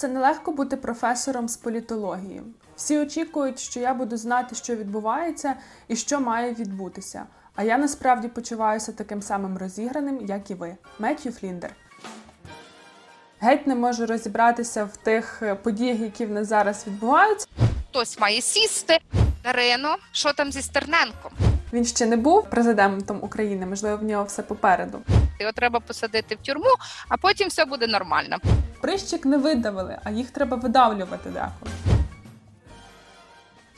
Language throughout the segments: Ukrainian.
Це нелегко бути професором з політології. Всі очікують, що я буду знати, що відбувається і що має відбутися. А я насправді почуваюся таким самим розіграним, як і ви. Меттью Фліндер. Геть не можу розібратися в тих е, подіях, які в нас зараз відбуваються. Хтось має сісти. Дарино, що там зі Стерненком? Він ще не був президентом України, можливо, в нього все попереду. Його треба посадити в тюрму, а потім все буде нормально. Прищик не видавили, а їх треба видавлювати деколи.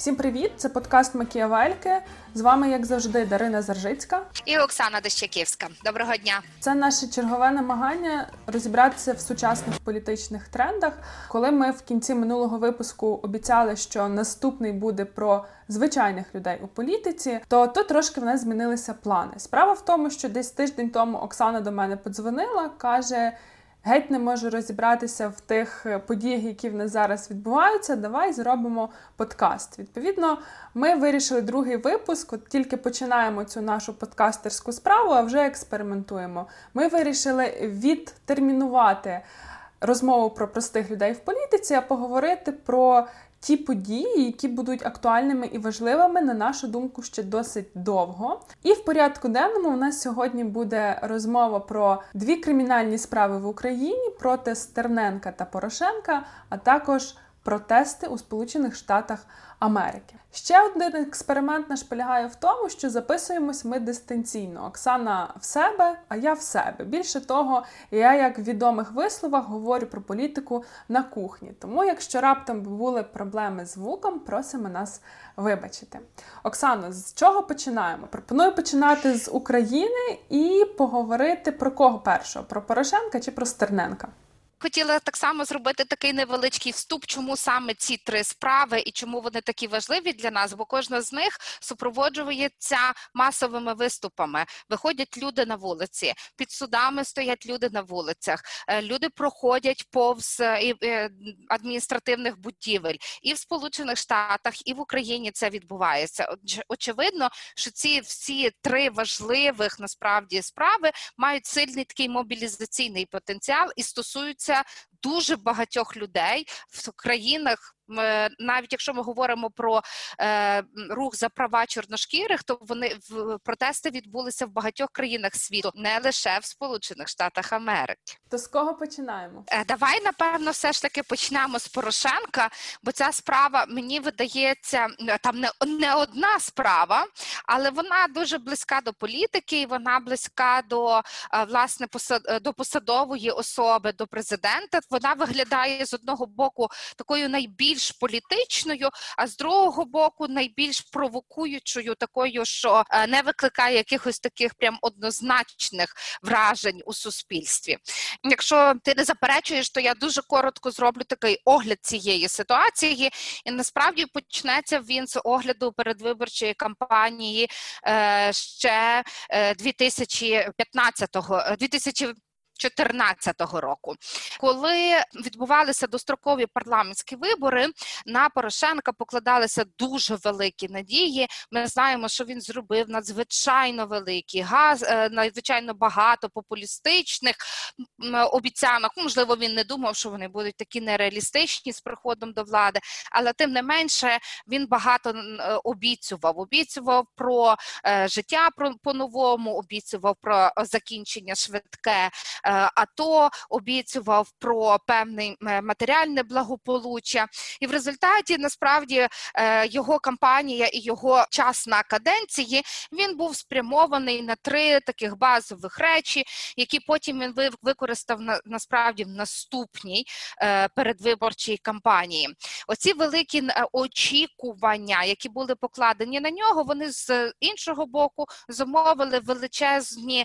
Всім привіт! Це подкаст Макіавельки. З вами, як завжди, Дарина Заржицька. І Оксана Дощаківська. Доброго дня. Це наше чергове намагання розібратися в сучасних політичних трендах. Коли ми в кінці минулого випуску обіцяли, що наступний буде про звичайних людей у політиці, то тут трошки в нас змінилися плани. Справа в тому, що десь тиждень тому Оксана до мене подзвонила, каже. Геть не можу розібратися в тих подіях, які в нас зараз відбуваються. Давай зробимо подкаст. Відповідно, ми вирішили другий випуск. От тільки починаємо цю нашу подкастерську справу, а вже експериментуємо. Ми вирішили відтермінувати розмову про простих людей в політиці, а поговорити про ті події, які будуть актуальними і важливими, на нашу думку, ще досить довго. І в порядку денному у нас сьогодні буде розмова про дві кримінальні справи в Україні проти Стерненка та Порошенка, а також протести у Сполучених Штатах Америки. Ще один експеримент наш полягає в тому, що записуємось ми дистанційно. Оксана в себе, а я в себе. Більше того, я, як в відомих висловах, говорю про політику на кухні. Тому, якщо раптом були проблеми з звуком, просимо нас вибачити. Оксано, з чого починаємо? Пропоную починати з України і поговорити про кого першого: про Порошенка чи про Стерненка. Хотіла так само зробити такий невеличкий вступ, чому саме ці три справи і чому вони такі важливі для нас, бо кожна з них супроводжується масовими виступами. Виходять люди на вулиці, під судами стоять люди на вулицях, е, люди проходять повз е, е, адміністративних будівель і в Сполучених Штатах, і в Україні це відбувається. Очевидно, що ці всі три важливих насправді справи мають сильний такий мобілізаційний потенціал і стосуються дуже багатьох людей в країнах навіть якщо ми говоримо про е, рух за права чорношкірих, то вони в протести відбулися в багатьох країнах світу, не лише в Сполучених Штатах Америки. То з кого починаємо? Е, давай напевно, все ж таки почнемо з Порошенка, бо ця справа мені видається там не, не одна справа, але вона дуже близька до політики, і вона близька до е, власне посад, до посадової особи, до президента. Вона виглядає з одного боку такою найбільш найбільш політичною, а з другого боку, найбільш провокуючою, такою, що е, не викликає якихось таких прям однозначних вражень у суспільстві. Якщо ти не заперечуєш, то я дуже коротко зроблю такий огляд цієї ситуації, і насправді почнеться він з огляду передвиборчої кампанії е, ще 2015-го, е, 2000 2014 року, коли відбувалися дострокові парламентські вибори, на Порошенка покладалися дуже великі надії. Ми знаємо, що він зробив надзвичайно великий газ, е, надзвичайно багато популістичних обіцянок. Можливо, він не думав, що вони будуть такі нереалістичні з приходом до влади, але тим не менше він багато е, обіцював. Обіцював про е, життя по новому, обіцював про закінчення швидке. Е, АТО, обіцював про певне матеріальне благополуччя, і в результаті насправді е, його кампанія і його час на каденції він був спрямований на три таких базових речі, які потім він використав на насправді в наступній е, передвиборчій кампанії. Оці великі очікування, які були покладені на нього, вони з іншого боку замовили величезні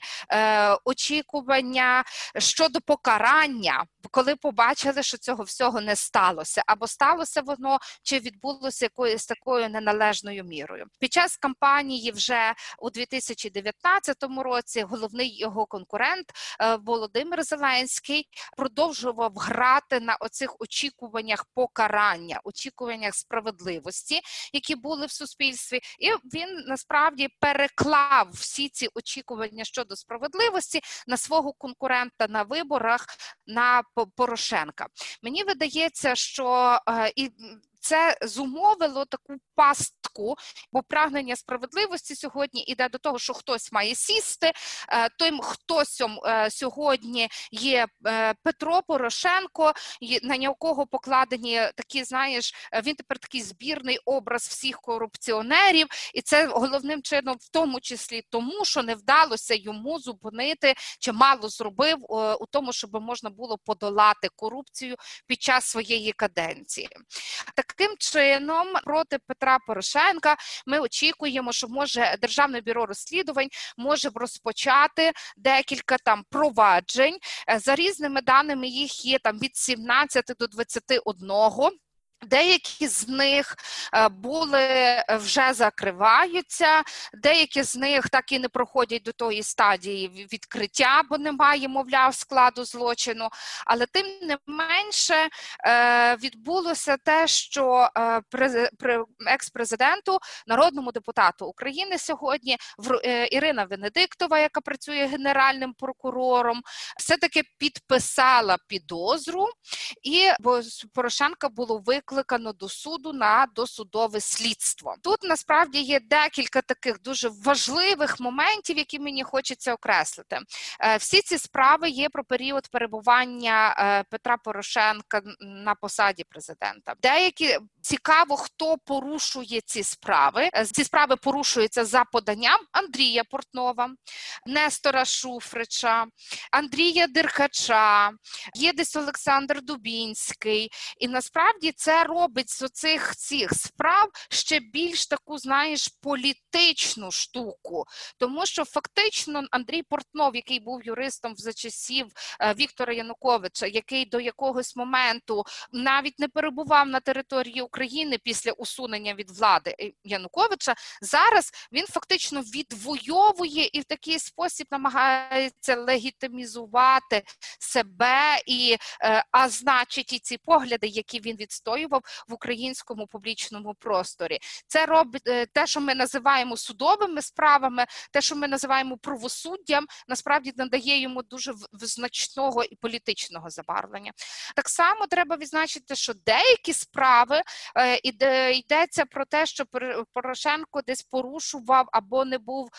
очікування щодо покарання, коли побачили, що цього всього не сталося, або сталося воно чи відбулося якоюсь такою неналежною мірою. Під час кампанії вже у 2019 році головний його конкурент е, Володимир Зеленський продовжував грати на оцих очікуваннях покарання, очікуваннях справедливості, які були в суспільстві, і він насправді переклав всі ці очікування щодо справедливості на свого конкурента президента на виборах на Порошенка. Мені видається, що і це зумовило таку пастку, бо прагнення справедливості сьогодні іде до того, що хтось має сісти. Е, тим хтось е, сьогодні є е, Петро Порошенко, на якого покладені такі, знаєш, він тепер такий збірний образ всіх корупціонерів, і це головним чином, в тому числі тому, що не вдалося йому зупинити чи мало зробив у тому, щоб можна було подолати корупцію під час своєї каденції. Таким чином проти Петра. Порошенка. Ми очікуємо, що може державне бюро розслідувань може розпочати декілька там проваджень е, за різними даними. Їх є там від 17 до 21. Деякі з них е, були е, вже закриваються, деякі з них так і не проходять до тої стадії відкриття, бо немає, мовляв, складу злочину. Але тим не менше е, відбулося те, що екс-президенту, народному депутату України сьогодні Ірина Венедиктова, яка працює генеральним прокурором, все-таки підписала підозру, і бо Порошенка було викликано викликано до суду на досудове слідство. Тут насправді є декілька таких дуже важливих моментів, які мені хочеться окреслити. Е, всі ці справи є про період перебування е, Петра Порошенка на посаді президента. Деякі цікаво, хто порушує ці справи. Е, ці справи порушуються за поданням Андрія Портнова, Нестора Шуфрича, Андрія Деркача, є десь Олександр Дубінський, і насправді це робить з оцих цих справ ще більш таку, знаєш, політичну штуку, тому що фактично Андрій Портнов, який був юристом за часів е, Віктора Януковича, який до якогось моменту навіть не перебував на території України після усунення від влади е, Януковича, зараз він фактично відвоює і в такий спосіб намагається легітимізувати себе і е, а значить і ці погляди, які він відстоює відстоював в українському публічному просторі. Це робить е, те, що ми називаємо судовими справами, те, що ми називаємо правосуддям, насправді надає йому дуже значного і політичного забарвлення. Так само треба відзначити, що деякі справи е, йдеться про те, що Порошенко десь порушував або не був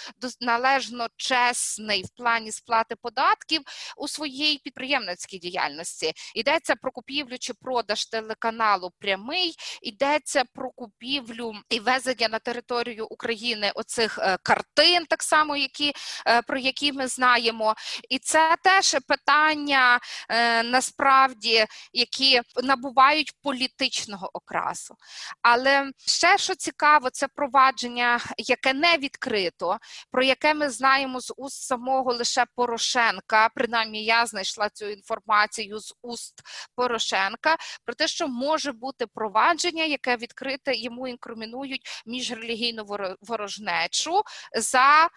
належно чесний в плані сплати податків у своїй підприємницькій діяльності. Йдеться про купівлю чи продаж телеканалу прямий. Йдеться про купівлю і везення на територію України оцих е, картин, так само які е, про які ми знаємо. І це теж питання е, насправді, які набувають політичного окрасу. Але ще що цікаво, це провадження, яке не відкрито, про яке ми знаємо з уст самого лише Порошенка. Принаймні, я знайшла цю інформацію з уст Порошенка про те, що може бути провадження, яке відкрите йому інкримінують міжрелігійну ворожнечу за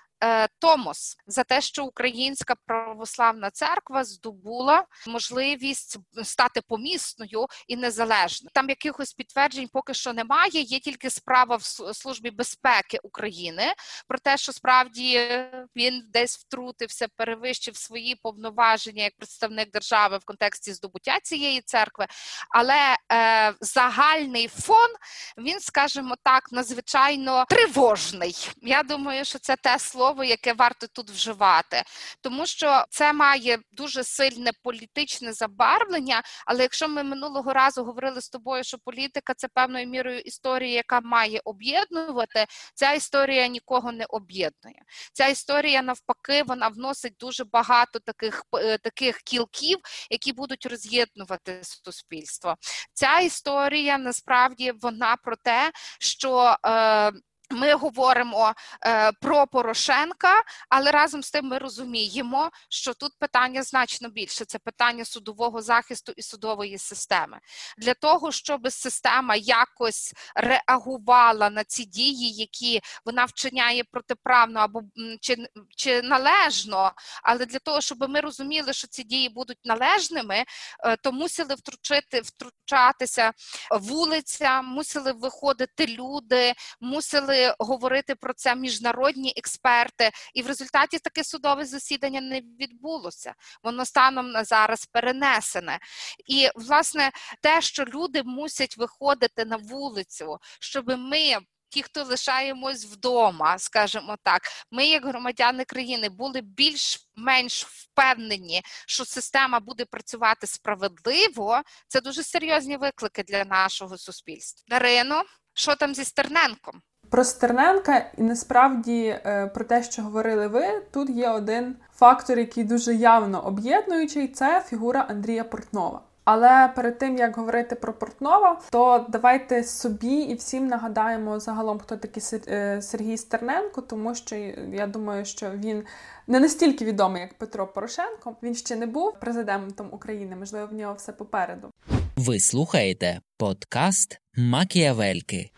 Томос за те, що Українська православна церква здобула можливість стати помісною і незалежною. Там якихось підтверджень поки що немає. Є тільки справа в службі безпеки України про те, що справді він десь втрутився, перевищив свої повноваження як представник держави в контексті здобуття цієї церкви, але е, загальний фон він, скажімо так, надзвичайно тривожний. Я думаю, що це те слово слово, яке варто тут вживати, тому що це має дуже сильне політичне забарвлення. Але якщо ми минулого разу говорили з тобою, що політика це певною мірою історія, яка має об'єднувати, ця історія нікого не об'єднує. Ця історія навпаки вона вносить дуже багато таких е, таких кілків, які будуть роз'єднувати суспільство. Ця історія насправді вона про те, що е, ми говоримо е, про Порошенка, але разом з тим ми розуміємо, що тут питання значно більше. Це питання судового захисту і судової системи. Для того, щоб система якось реагувала на ці дії, які вона вчиняє протиправно або чи, чи належно, але для того, щоб ми розуміли, що ці дії будуть належними, е, то мусили втручити, втручатися вулиця, мусили виходити люди, мусили говорити про це міжнародні експерти, і в результаті таке судове засідання не відбулося. Воно станом на зараз перенесене. І власне те, що люди мусять виходити на вулицю, щоб ми ті, хто лишаємось вдома, скажімо так, ми, як громадяни країни, були більш-менш впевнені, що система буде працювати справедливо. Це дуже серйозні виклики для нашого суспільства. Дарино, що там зі Стерненком? Про Стерненка і насправді е, про те, що говорили ви, тут є один фактор, який дуже явно об'єднуючий, це фігура Андрія Портнова. Але перед тим як говорити про Портнова, то давайте собі і всім нагадаємо загалом, хто такий е, Сергій Стерненко, тому що я думаю, що він не настільки відомий, як Петро Порошенко. Він ще не був президентом України. Можливо, в нього все попереду. Ви слухаєте подкаст Макіавельки.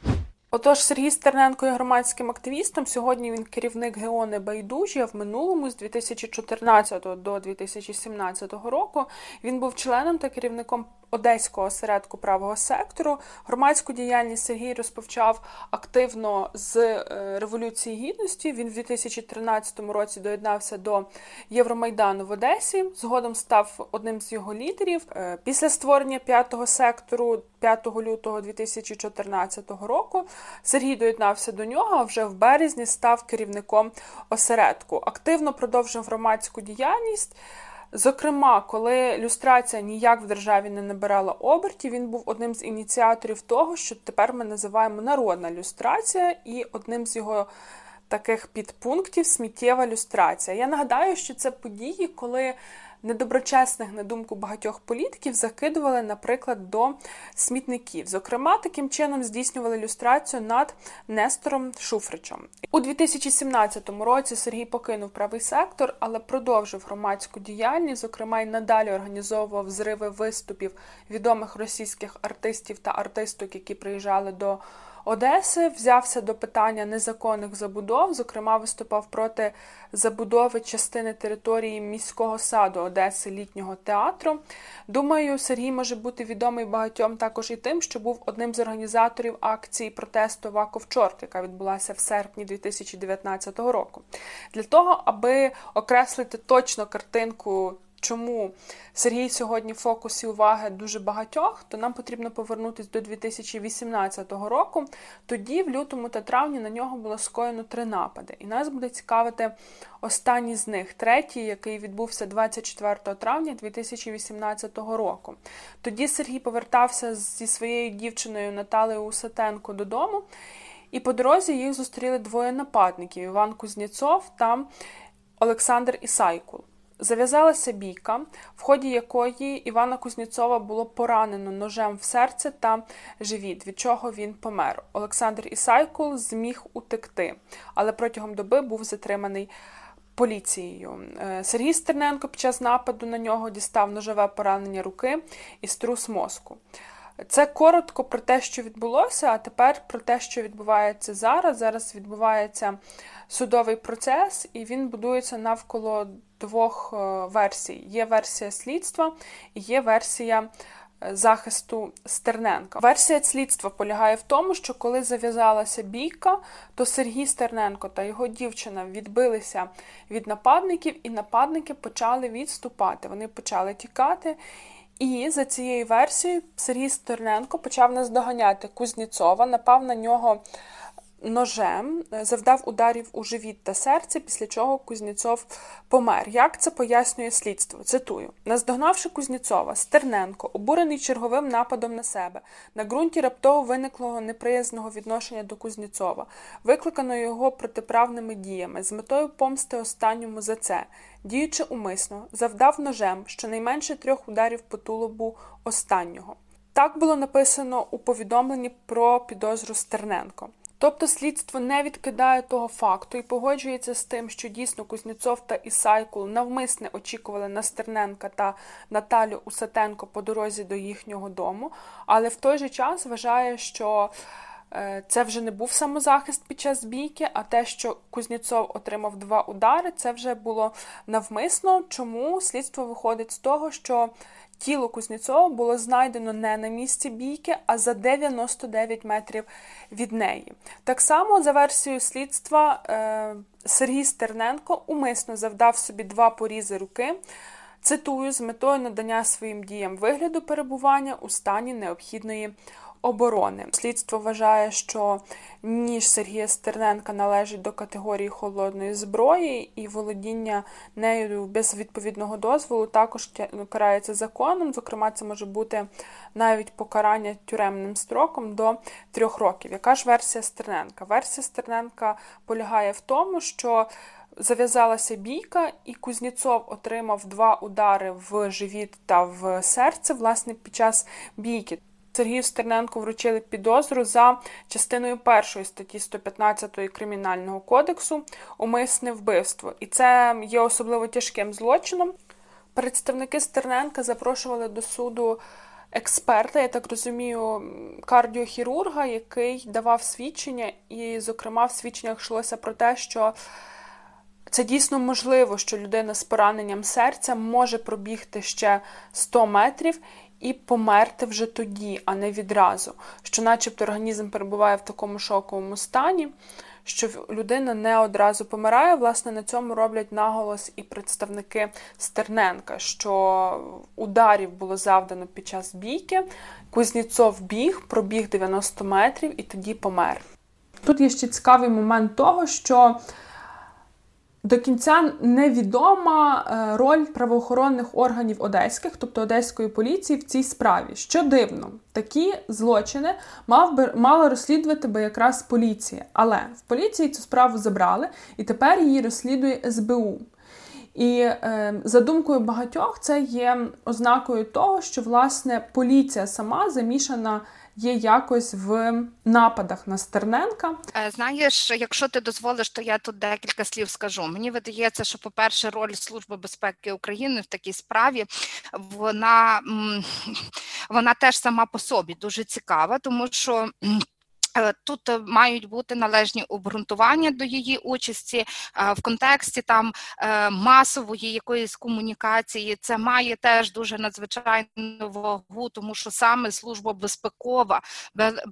Отож, Сергій Стерненко є громадським активістом. Сьогодні він керівник Геони Байдужі. В минулому з 2014 до 2017 року він був членом та керівником Одеського осередку правого сектору. Громадську діяльність Сергій розпочав активно з е, Революції Гідності. Він в 2013 році доєднався до Євромайдану в Одесі. Згодом став одним з його лідерів. Е, після створення п'ятого сектору 5 лютого 2014 року Сергій доєднався до нього. а Вже в березні став керівником осередку. Активно продовжив громадську діяльність. Зокрема, коли люстрація ніяк в державі не набирала обертів, він був одним з ініціаторів того, що тепер ми називаємо народна люстрація, і одним з його таких підпунктів сміттєва люстрація. Я нагадаю, що це події, коли недоброчесних, на думку багатьох політиків, закидували, наприклад, до смітників. Зокрема, таким чином здійснювали люстрацію над Нестором Шуфричем. У 2017 році Сергій покинув правий сектор, але продовжив громадську діяльність. Зокрема, й надалі організовував зриви виступів відомих російських артистів та артисток, які приїжджали до. Одеси взявся до питання незаконних забудов, зокрема, виступав проти забудови частини території міського саду Одеси літнього театру. Думаю, Сергій може бути відомий багатьом також і тим, що був одним з організаторів акції протесту Ваковчорк, яка відбулася в серпні 2019 року. Для того, аби окреслити точно картинку чому Сергій сьогодні в фокусі уваги дуже багатьох, то нам потрібно повернутися до 2018 року. Тоді, в лютому та травні, на нього було скоєно три напади. І нас буде цікавити останній з них, третій, який відбувся 24 травня 2018 року. Тоді Сергій повертався зі своєю дівчиною Наталею Усатенко додому. І по дорозі їх зустріли двоє нападників Іван Кузніцов та Олександр Ісайкул. Зав'язалася бійка, в ході якої Івана Кузнєцова було поранено ножем в серце та живіт, від чого він помер. Олександр Ісайкул зміг утекти, але протягом доби був затриманий поліцією. Е, Сергій Стерненко під час нападу на нього дістав ножове поранення руки і струс мозку. Це коротко про те, що відбулося, а тепер про те, що відбувається зараз. Зараз відбувається судовий процес, і він будується навколо двох е, версій: є версія слідства і є версія. Е, захисту Стерненка. Версія слідства полягає в тому, що коли зав'язалася бійка, то Сергій Стерненко та його дівчина відбилися від нападників, і нападники почали відступати. Вони почали тікати. І за цією версією Сергій Стерненко почав наздоганяти Кузніцова, напав на нього ножем, е, завдав ударів у живіт та серце, після чого Кузніцов помер. Як це пояснює слідство? Цитую: наздогнавши Кузніцова, Стерненко, обурений черговим нападом на себе, на ґрунті раптово виниклого неприязного відношення до Кузніцова, викликано його протиправними діями з метою помсти останньому за це. Діючи умисно, завдав ножем щонайменше трьох ударів по тулубу останнього. Так було написано у повідомленні про підозру Стерненко. Тобто слідство не відкидає того факту і погоджується з тим, що дійсно Кузнєцов та Ісайкул навмисне очікували на Стерненка та Наталю Усатенко по дорозі до їхнього дому, але в той же час вважає, що е, це вже не був самозахист під час бійки, а те, що Кузнєцов отримав два удари, це вже було навмисно. Чому слідство виходить з того, що тіло Кузнєцова було знайдено не на місці бійки, а за 99 метрів від неї. Так само, за версією слідства, е, Сергій Стерненко умисно завдав собі два порізи руки. Цитую з метою надання своїм діям вигляду перебування у стані необхідної оборони. Слідство вважає, що ніж Сергія Стерненка належить до категорії холодної зброї, і володіння нею без відповідного дозволу також карається законом. Зокрема, це може бути навіть покарання тюремним строком до трьох років. Яка ж версія Стерненка? Версія Стерненка полягає в тому, що Зав'язалася бійка, і Кузнєцов отримав два удари в живіт та в серце, власне, під час бійки. Сергію Стерненку вручили підозру за частиною першої статті 115 Кримінального кодексу умисне вбивство. І це є особливо тяжким злочином. Представники Стерненка запрошували до суду експерта, я так розумію, кардіохірурга, який давав свідчення, і, зокрема, в свідченнях йшлося про те, що це дійсно можливо, що людина з пораненням серця може пробігти ще 100 метрів і померти вже тоді, а не відразу. Що, начебто, організм перебуває в такому шоковому стані, що людина не одразу помирає. Власне, на цьому роблять наголос і представники Стерненка, що ударів було завдано під час бійки. Кузнєцов біг, пробіг 90 метрів і тоді помер. Тут є ще цікавий момент того, що до кінця невідома е, роль правоохоронних органів одеських, тобто одеської поліції, в цій справі. Що дивно, такі злочини мав би мала розслідувати би якраз поліція. Але в поліції цю справу забрали, і тепер її розслідує СБУ. І е, за думкою багатьох, це є ознакою того, що власне поліція сама замішана є якось в нападах на Стерненка. Е, знаєш, якщо ти дозволиш, то я тут декілька слів скажу. Мені видається, що, по-перше, роль Служби безпеки України в такій справі вона, вона теж сама по собі дуже цікава, тому що. Е, тут е, мають бути належні обґрунтування до її участі е, в контексті там масової якоїсь комунікації. Це має теж дуже надзвичайну вагу, тому що саме служба безпекова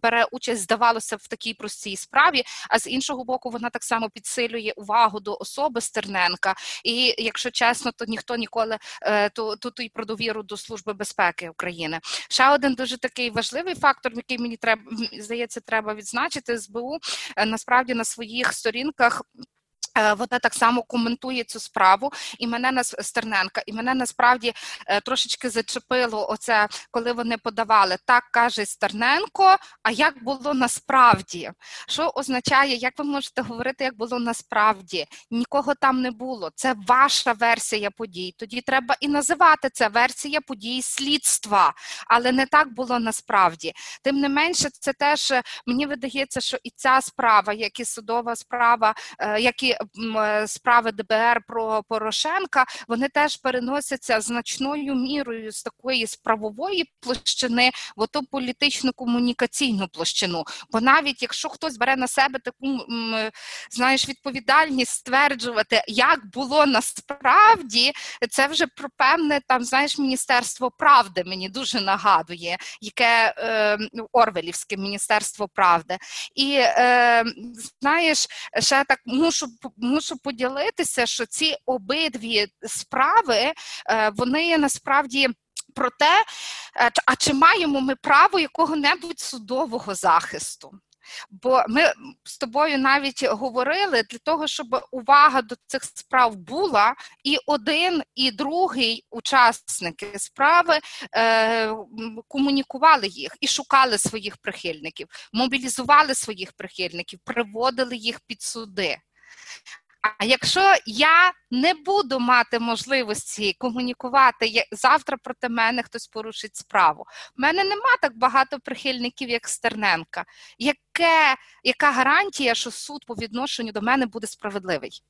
бере участь, здавалося, в такій простій справі. А з іншого боку, вона так само підсилює увагу до особи Стерненка. І якщо чесно, то ніхто ніколи то тут і про довіру до служби безпеки України. Ще один дуже такий важливий фактор, який мені треба здається, треба треба відзначити СБУ е, насправді на своїх сторінках. Е, вона так само коментує цю справу, і мене на Стерненка, і мене насправді е, трошечки зачепило оце, коли вони подавали так, каже Стерненко. А як було насправді? Що означає, як ви можете говорити, як було насправді? Нікого там не було. Це ваша версія подій. Тоді треба і називати це версія подій слідства, але не так було насправді. Тим не менше, це теж мені видається, що і ця справа, як і судова справа, як і Е, справи ДБР про Порошенка, вони теж переносяться значною мірою з такої справової площини в оту політичну комунікаційну площину. Бо навіть якщо хтось бере на себе таку знаєш відповідальність стверджувати, як було насправді, це вже про певне там знаєш міністерство правди. Мені дуже нагадує, яке е, Орвелівське міністерство правди, і е, знаєш, ще так мушу мушу поділитися, що ці обидві справи е, вони насправді. Про те, е, а чи маємо ми право якого-небудь судового захисту? Бо ми з тобою навіть говорили для того, щоб увага до цих справ була, і один, і другий учасники справи е, комунікували їх і шукали своїх прихильників, мобілізували своїх прихильників, приводили їх під суди. А якщо я не буду мати можливості комунікувати завтра проти мене хтось порушить справу, в мене нема так багато прихильників, як Стерненка. Яке, Яка гарантія, що суд по відношенню до мене буде справедливий?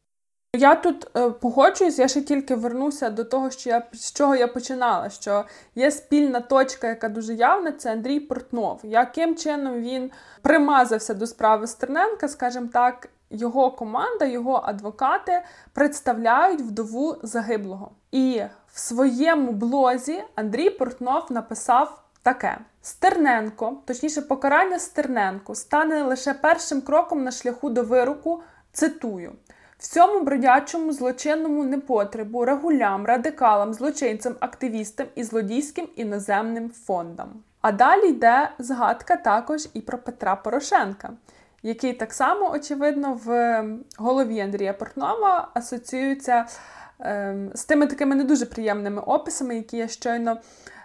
Я тут е, погоджуюсь, я ще тільки вернуся до того, що я з чого я починала. Що є спільна точка, яка дуже явна, це Андрій Портнов. Яким чином він примазався до справи Стерненка, скажімо так, його команда, його адвокати представляють вдову загиблого. І в своєму блозі Андрій Портнов написав таке: Стерненко, точніше, покарання Стерненко, стане лише першим кроком на шляху до вироку. Цитую. Всьому бродячому злочинному непотребу, регулям, радикалам, злочинцям, активістам і злодійським іноземним фондам. А далі йде згадка також і про Петра Порошенка, який так само, очевидно, в голові Андрія Портнова асоціюється е, з тими такими не дуже приємними описами, які я щойно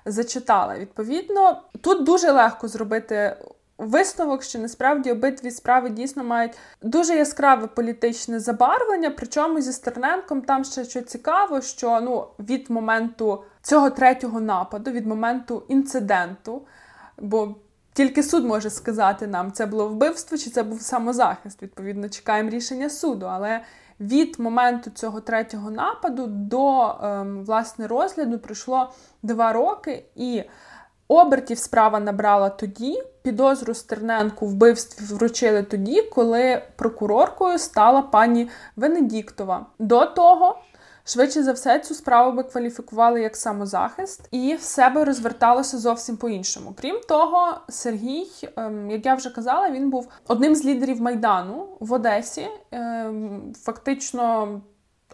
зачитала. Відповідно, тут дуже легко зробити висновок, що насправді обидві справи дійсно мають дуже яскраве політичне забарвлення. Причому зі Стерненком там ще що цікаво, що ну від моменту цього третього нападу, від моменту інциденту, бо тільки суд може сказати нам, це було вбивство чи це був самозахист. Відповідно, чекаємо рішення суду. Але від моменту цього третього нападу до ем, власне розгляду пройшло два роки, і обертів справа набрала тоді. Підозру Стерненку вбивстві вручили тоді, коли прокуроркою стала пані Венедіктова. До того Швидше за все, цю справу би кваліфікували як самозахист, і все би розверталося зовсім по-іншому. Крім того, Сергій, ем, як я вже казала, він був одним з лідерів майдану в Одесі. Ем, фактично.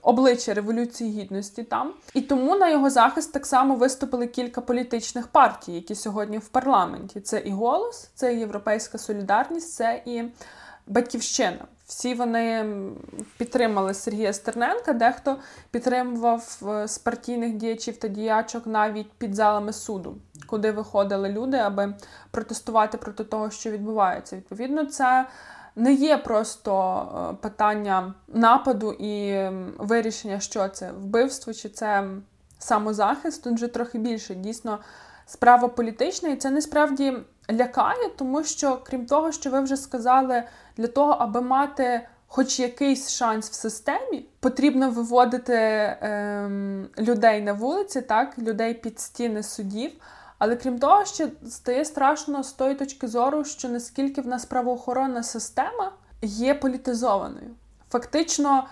Обличчя Революції Гідності там. І тому на його захист так само виступили кілька політичних партій, які сьогодні в парламенті. Це і голос, це і Європейська Солідарність, це і Батьківщина. Всі вони підтримали Сергія Стерненка, дехто підтримував е, з партійних діячів та діячок навіть під залами суду, куди виходили люди, аби протестувати проти того, що відбувається. Відповідно, це не є просто е, питання нападу і вирішення, що це вбивство, чи це самозахист. Тут вже трохи більше. Дійсно, справа політична, і це насправді лякає, тому що, крім того, що ви вже сказали, для того, аби мати хоч якийсь шанс в системі, потрібно виводити ем, людей на вулиці, так, людей під стіни судів. Але крім того, ще стає страшно з тої точки зору, що наскільки в нас правоохоронна система є політизованою. Фактично,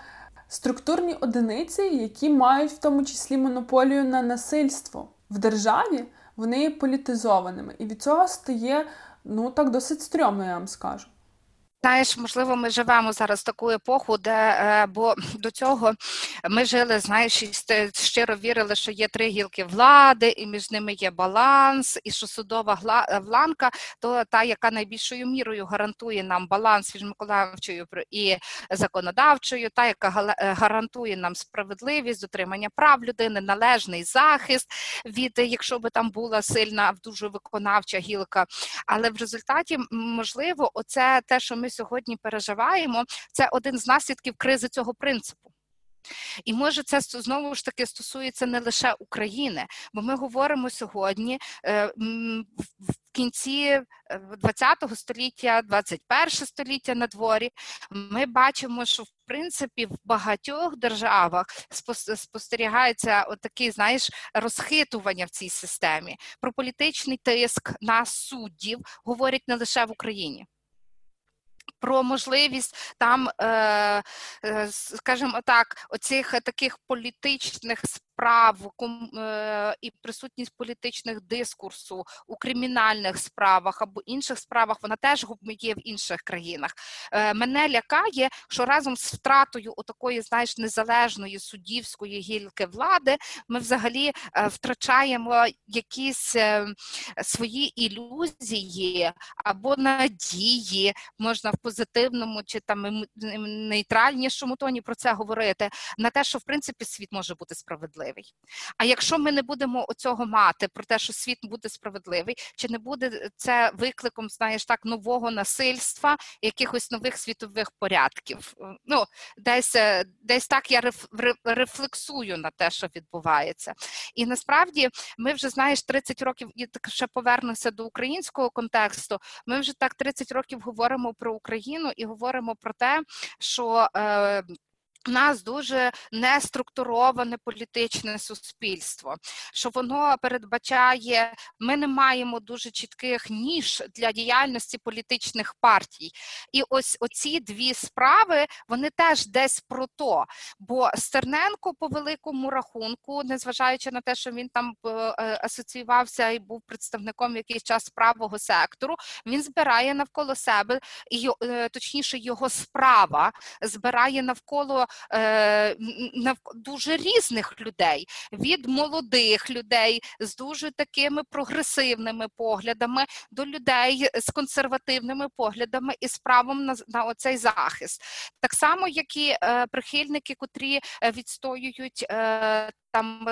структурні одиниці, які мають в тому числі монополію на насильство в державі, вони є політизованими. І від цього стає ну так досить стрьомно, я вам скажу. Знаєш, можливо, ми живемо зараз таку епоху, де е, бо до цього ми жили, знаєш, і щиро вірили, що є три гілки влади, і між ними є баланс, і що судова вланка, то та, яка найбільшою мірою гарантує нам баланс між виконавчою і законодавчою, та яка е, гарантує нам справедливість, дотримання прав людини, належний захист від якщо би там була сильна дуже виконавча гілка. Але в результаті можливо, оце те, що ми сьогодні переживаємо, це один з наслідків кризи цього принципу. І може це знову ж таки стосується не лише України, бо ми говоримо сьогодні е, в кінці ХХ е, століття, 21 століття на дворі. Ми бачимо, що в принципі в багатьох державах спостерігається отакий, знаєш, розхитування в цій системі. Про політичний тиск на суддів говорять не лише в Україні про можливість там, е, е, скажімо так, оцих таких політичних справ е, і присутність політичних дискурсу у кримінальних справах або інших справах, вона теж є в інших країнах. Мене лякає, що разом з втратою такої, знаєш, незалежної суддівської гілки влади ми взагалі втрачаємо якісь свої ілюзії або надії, можна в позитивному чи там нейтральнішому тоні про це говорити, на те, що в принципі світ може бути справедливий. А якщо ми не будемо оцього мати про те, що світ буде справедливий, чи не буде це викликом, знаєш, так нового насильства, якихось нових світових порядків? Ну десь десь так я рефлексую на те, що відбувається, і насправді ми вже знаєш 30 років і так ще повернуся до українського контексту. Ми вже так 30 років говоримо про Україну і говоримо про те, що е, у нас дуже неструктуроване політичне суспільство, що воно передбачає, ми не маємо дуже чітких ніж для діяльності політичних партій. І ось оці дві справи вони теж десь про то. Бо Стерненко, по великому рахунку, незважаючи на те, що він там е, е, асоціювався і був представником якийсь час правого сектору, він збирає навколо себе і е, точніше його справа збирає навколо. Е, дуже різних людей, від молодих людей з дуже такими прогресивними поглядами до людей з консервативними поглядами і з правом на на оцей захист, так само, як і е, прихильники, котрі е, відстоюють там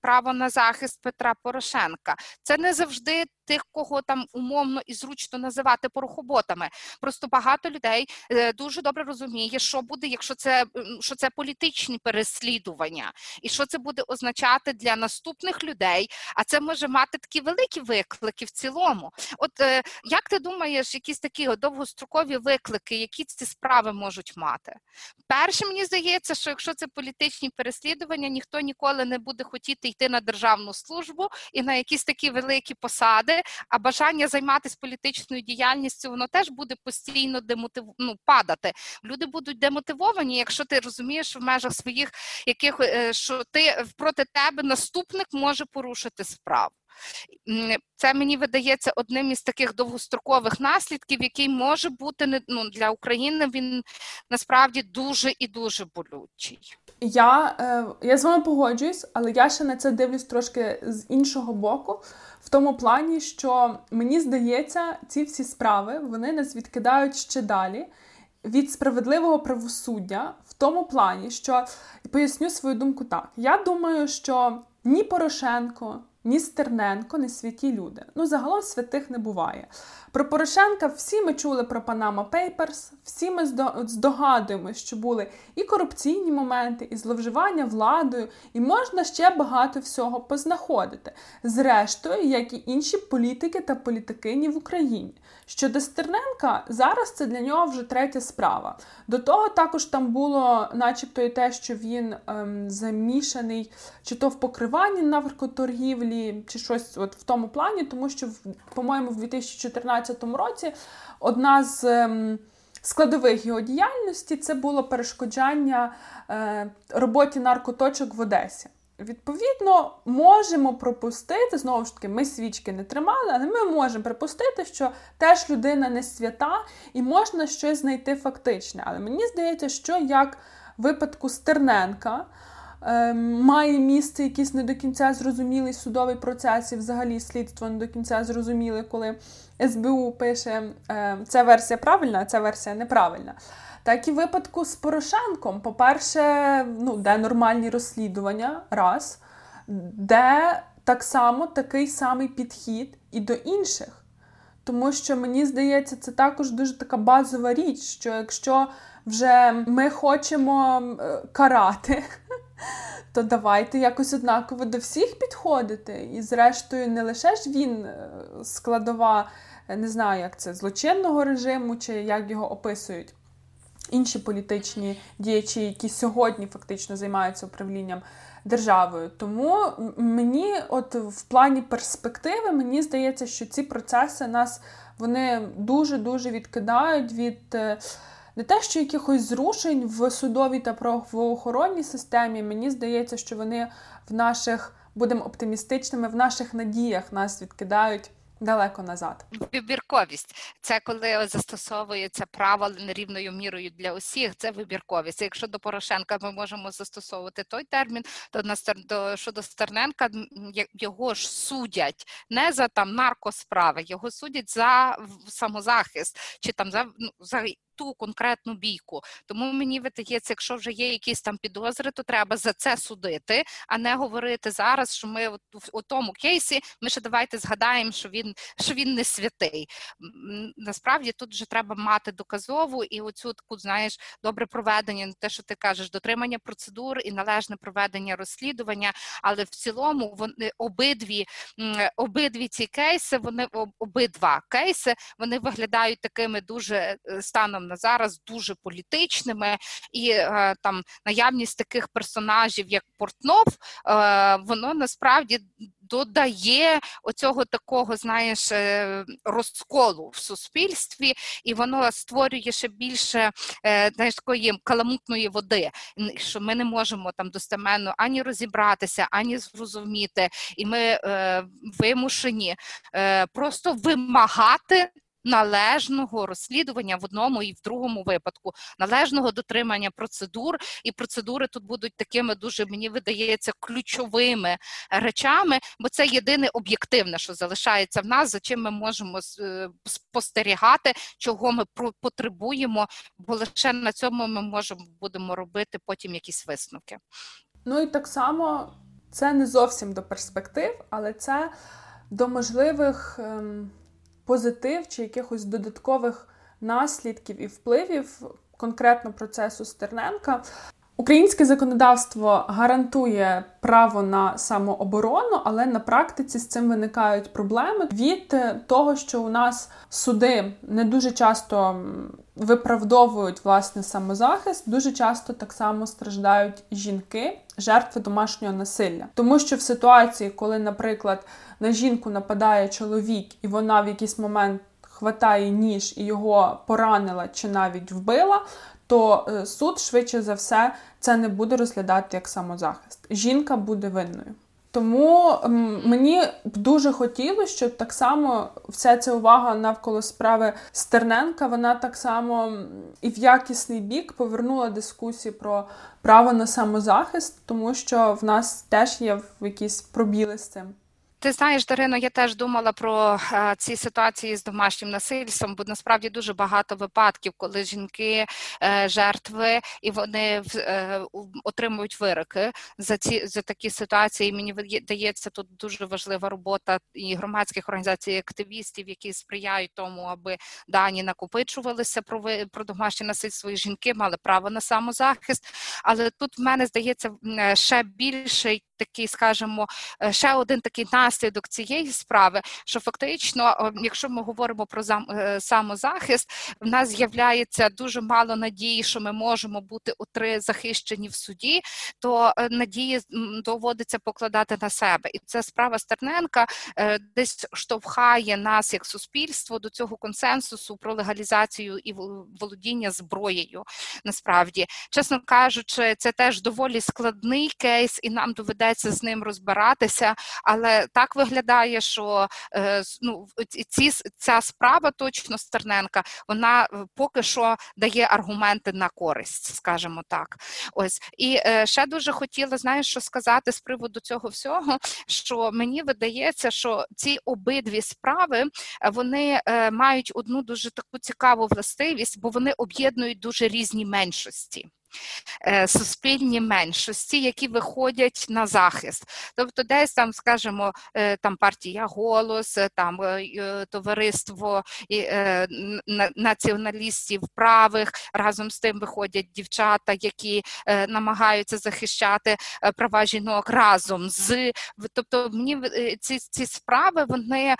право на захист Петра Порошенка. Це не завжди тих, кого там умовно і зручно називати порохоботами. Просто багато людей е, дуже добре розуміє, що буде, якщо це що це політичні переслідування, і що це буде означати для наступних людей. А це може мати такі великі виклики в цілому. От е, як ти думаєш, якісь такі довгострокові виклики, які ці справи можуть мати? Перше, мені здається, що якщо це політичні переслідування, ніхто ніколи не буде хотіти йти на державну службу і на якісь такі великі посади, а бажання займатися політичною діяльністю воно теж буде постійно демотив... ну, падати. Люди будуть демотивовані, якщо ти розумієш в межах своїх яких е, що ти проти тебе наступник може порушити справу. Це мені видається одним із таких довгострокових наслідків, який може бути ну, для України. Він насправді дуже і дуже болючий. Я е, я з вами погоджуюсь, але я ще на це дивлюсь трошки з іншого боку, в тому плані, що мені здається, ці всі справи вони нас відкидають ще далі від справедливого правосуддя в тому плані, що поясню свою думку так. Я думаю, що ні Порошенко, ні Стерненко, ні святі люди. Ну, загалом святих не буває. Про Порошенка всі ми чули про Panama Papers, всі ми здогадуємо, що були і корупційні моменти, і зловживання владою, і можна ще багато всього познаходити. Зрештою, як і інші політики та політикині в Україні. Щодо Стерненка, зараз це для нього вже третя справа. До того також там було, начебто, і те, що він ем, замішаний, чи то в покриванні наркоторгівлі, чи щось от в тому плані, тому що, по-моєму, в 2014 році одна з. Ем, Складових його діяльності це було перешкоджання е, роботі наркоточок в Одесі. Відповідно, можемо пропустити, знову ж таки, ми свічки не тримали, але ми можемо припустити, що теж людина не свята і можна щось знайти фактичне. Але мені здається, що як в випадку Стерненка е, має місце якийсь не до кінця зрозумілий судовий процес, і взагалі слідство не до кінця зрозуміле, коли СБУ пише, е, ця версія правильна, а ця версія неправильна. Так і випадку з Порошенком, по-перше, ну, де нормальні розслідування, раз, де так само такий самий підхід і до інших. Тому що мені здається, це також дуже така базова річ, що якщо вже ми хочемо е, карати, то давайте якось однаково до всіх підходити. І, зрештою, не лише ж він е, складова, не знаю, як це злочинного режиму, чи як його описують інші політичні діячі, які сьогодні фактично займаються управлінням державою. Тому мені, от в плані перспективи, мені здається, що ці процеси нас вони дуже дуже відкидають від. Е, не те, що якихось зрушень в судовій та правоохоронній системі, мені здається, що вони в наших, будемо оптимістичними, в наших надіях нас відкидають далеко назад. Вибірковість це коли застосовується право нерівною мірою для усіх. Це вибірковість. Якщо до Порошенка ми можемо застосовувати той термін, то на до щодо Стерненка його ж судять не за там наркосправи, його судять за самозахист чи там за ну за ту конкретну бійку. Тому мені видається, якщо вже є якісь там підозри, то треба за це судити, а не говорити зараз, що ми у тому кейсі ми ще давайте згадаємо, що він що він не святий. Насправді тут вже треба мати доказову і оцю таку, знаєш, добре проведення, те, що ти кажеш, дотримання процедур і належне проведення розслідування. Але в цілому вони обидві обидві ці кейси, вони обидва кейси вони виглядають такими дуже е, станом на зараз дуже політичними, і е, там наявність таких персонажів, як Портнов, е, воно насправді додає оцього такого, знаєш, е, розколу в суспільстві, і воно створює ще більше знаєш, такої каламутної води, що ми не можемо там достеменно ані розібратися, ані зрозуміти, і ми е, вимушені е, просто вимагати належного розслідування в одному і в другому випадку, належного дотримання процедур, і процедури тут будуть такими дуже мені видається ключовими речами, бо це єдине об'єктивне, що залишається в нас, за чим ми можемо е, спостерігати, чого ми потребуємо, бо лише на цьому ми можемо будемо робити потім якісь висновки. Ну і так само це не зовсім до перспектив, але це до можливих. Позитив чи якихось додаткових наслідків і впливів конкретно процесу Стерненка. Українське законодавство гарантує право на самооборону, але на практиці з цим виникають проблеми від того, що у нас суди не дуже часто виправдовують власне самозахист, дуже часто так само страждають жінки, жертви домашнього насилля, тому що в ситуації, коли, наприклад, на жінку нападає чоловік, і вона в якийсь момент хватає ніж і його поранила чи навіть вбила, то е, суд швидше за все це не буде розглядати як самозахист. Жінка буде винною. Тому мені б дуже хотілося, щоб так само вся ця увага навколо справи Стерненка, вона так само і в якісний бік повернула дискусію про право на самозахист, тому що в нас теж є якісь пробіли з цим. Ти знаєш, Дарино, я теж думала про а, ці ситуації з домашнім насильством, бо насправді дуже багато випадків, коли жінки е, жертви і вони е, отримують вироки за ці за такі ситуації. Мені видається, тут дуже важлива робота і громадських організацій, і активістів, які сприяють тому, аби дані накопичувалися про про домашнє насильство і жінки мали право на самозахист. Але тут в мене здається е, ще більший такий, скажімо, е, ще один такий наслідок цієї справи, що фактично, якщо ми говоримо про е, самозахист, в нас з'являється дуже мало надії, що ми можемо бути утри захищені в суді, то е, надії доводиться покладати на себе. І ця справа Стерненка десь штовхає нас як суспільство до цього консенсусу про легалізацію і володіння зброєю. Насправді, чесно кажучи, це теж доволі складний кейс, і нам доведеться доведеться з ним розбиратися, але так виглядає, що е, ну, ці, ця справа точно Стерненка, вона е, поки що дає аргументи на користь, скажімо так. Ось і е, ще дуже хотіла знаєш, що сказати з приводу цього всього, що мені видається, що ці обидві справи вони мають одну дуже таку цікаву властивість, бо вони об'єднують дуже різні меншості. Е, суспільні меншості, які виходять на захист. Тобто, десь там, скажімо, е, там партія голос, е, там товариство націоналістів правих разом з тим виходять дівчата, які намагаються захищати права жінок разом з тобто, мені ці ці справи вони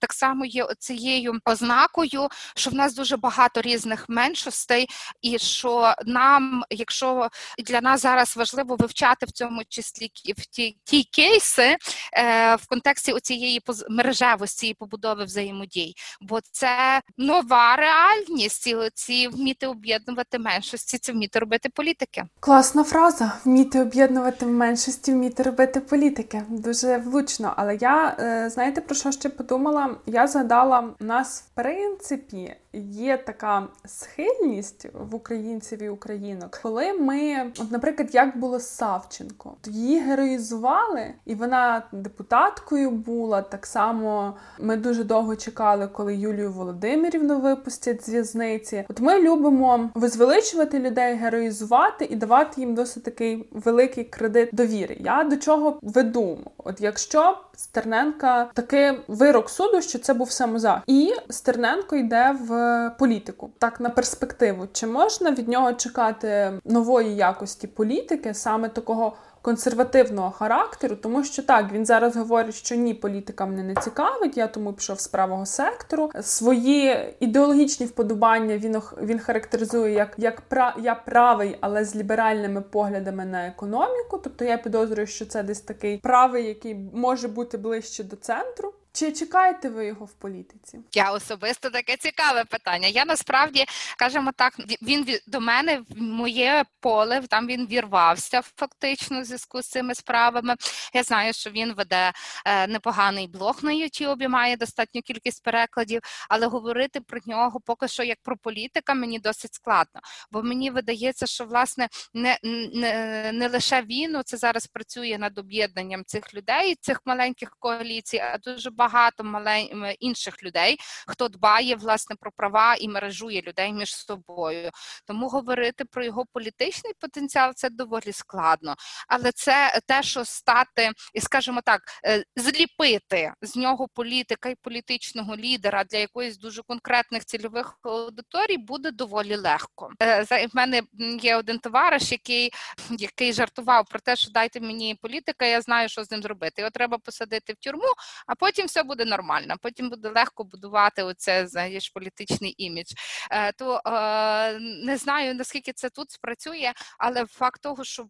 так само є цією ознакою, що в нас дуже багато різних меншостей, і що нам якщо для нас зараз важливо вивчати в цьому числі в ті ті кейси е, в контексті оцієї мережевості і побудови взаємодій, бо це нова реальність, і оці вміти об'єднувати меншості, це вміти робити політики. Класна фраза вміти об'єднувати меншості, вміти робити політики. Дуже влучно. Але я е, знаєте про що ще подумала? Я згадала нас в принципі є така схильність в українців і українок, коли ми, от, наприклад, як було з Савченко, її героїзували, і вона депутаткою була. Так само ми дуже довго чекали, коли Юлію Володимирівну випустять з в'язниці. От ми любимо возвеличувати людей, героїзувати і давати їм досить такий великий кредит довіри. Я до чого веду? От якщо Стерненка таки вирок суду, що це був самозах, і Стерненко йде в політику. Так на перспективу, чи можна від нього чекати нової якості політики, саме такого консервативного характеру, тому що так він зараз говорить, що ні, політика мене не цікавить. Я тому пішов з правого сектору. Свої ідеологічні вподобання він він характеризує як як пра я правий, але з ліберальними поглядами на економіку. Тобто я підозрюю, що це десь такий правий, який може бути ближче до центру. Чи чекаєте ви його в політиці? Я особисто таке цікаве питання. Я насправді кажемо так, він до мене в моє поле там він вірвався фактично в зв'язку з цими справами. Я знаю, що він веде е, непоганий блог на Ютубі, має достатню кількість перекладів, але говорити про нього поки що як про політика мені досить складно. Бо мені видається, що власне не не, не лише він це зараз працює над об'єднанням цих людей, цих маленьких коаліцій, а дуже багато багато малень... інших людей, хто дбає власне про права і мережує людей між собою. Тому говорити про його політичний потенціал це доволі складно. Але це те, що стати, і скажімо так, е, зліпити з нього політика і політичного лідера для якоїсь дуже конкретних цільових аудиторій буде доволі легко. Е, в мене є один товариш, який який жартував про те, що дайте мені політика, я знаю, що з ним зробити. Його треба посадити в тюрму, а потім все буде нормально. Потім буде легко будувати оце знаєш, політичний імідж. Е, то е, не знаю наскільки це тут спрацює, але факт того, що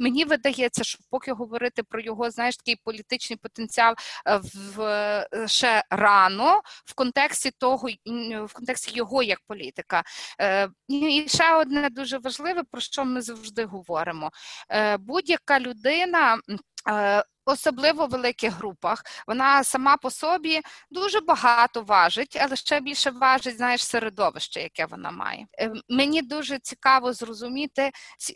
мені видається, що поки говорити про його знаєш такий політичний потенціал е, в ще рано в контексті того, в контексті його як політика. І ще одне дуже важливе, про що ми завжди говоримо: будь-яка людина особливо в великих групах. Вона сама по собі дуже багато важить, але ще більше важить знаєш, середовище, яке вона має. Е, мені дуже цікаво зрозуміти,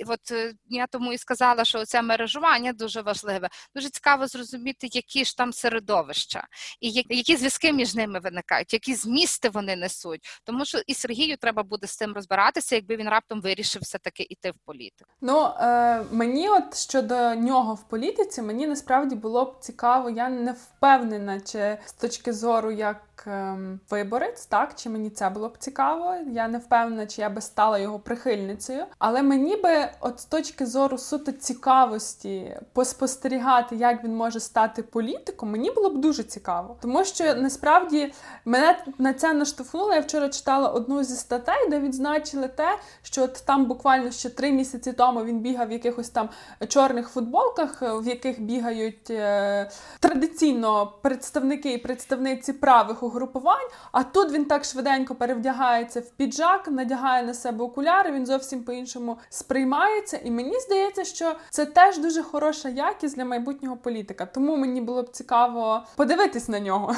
от е, я тому і сказала, що це мережування дуже важливе. Дуже цікаво зрозуміти, які ж там середовища, і які зв'язки між ними виникають, які змісти вони несуть. Тому що і Сергію треба буде з цим розбиратися, якби він раптом вирішив все таки іти в політику. Ну е, мені, от щодо нього в політиці, мені насправді було б цікаво. Я не впевнена, чи з точки зору як ем, виборець, так чи мені це було б цікаво. Я не впевнена, чи я би стала його прихильницею. Але мені би, от з точки зору суто цікавості, поспостерігати, як він може стати політиком, мені було б дуже цікаво. Тому що насправді мене на це наштовхнуло. Я вчора читала одну зі статей, де відзначили те, що от там буквально ще три місяці тому він бігав в якихось там чорних футболках, в яких бігають е, традиційно представники і представниці правих угрупувань, а тут він так швиденько перевдягається в піджак, надягає на себе окуляри, він зовсім по-іншому сприймається. І мені здається, що це теж дуже хороша якість для майбутнього політика. Тому мені було б цікаво подивитись на нього.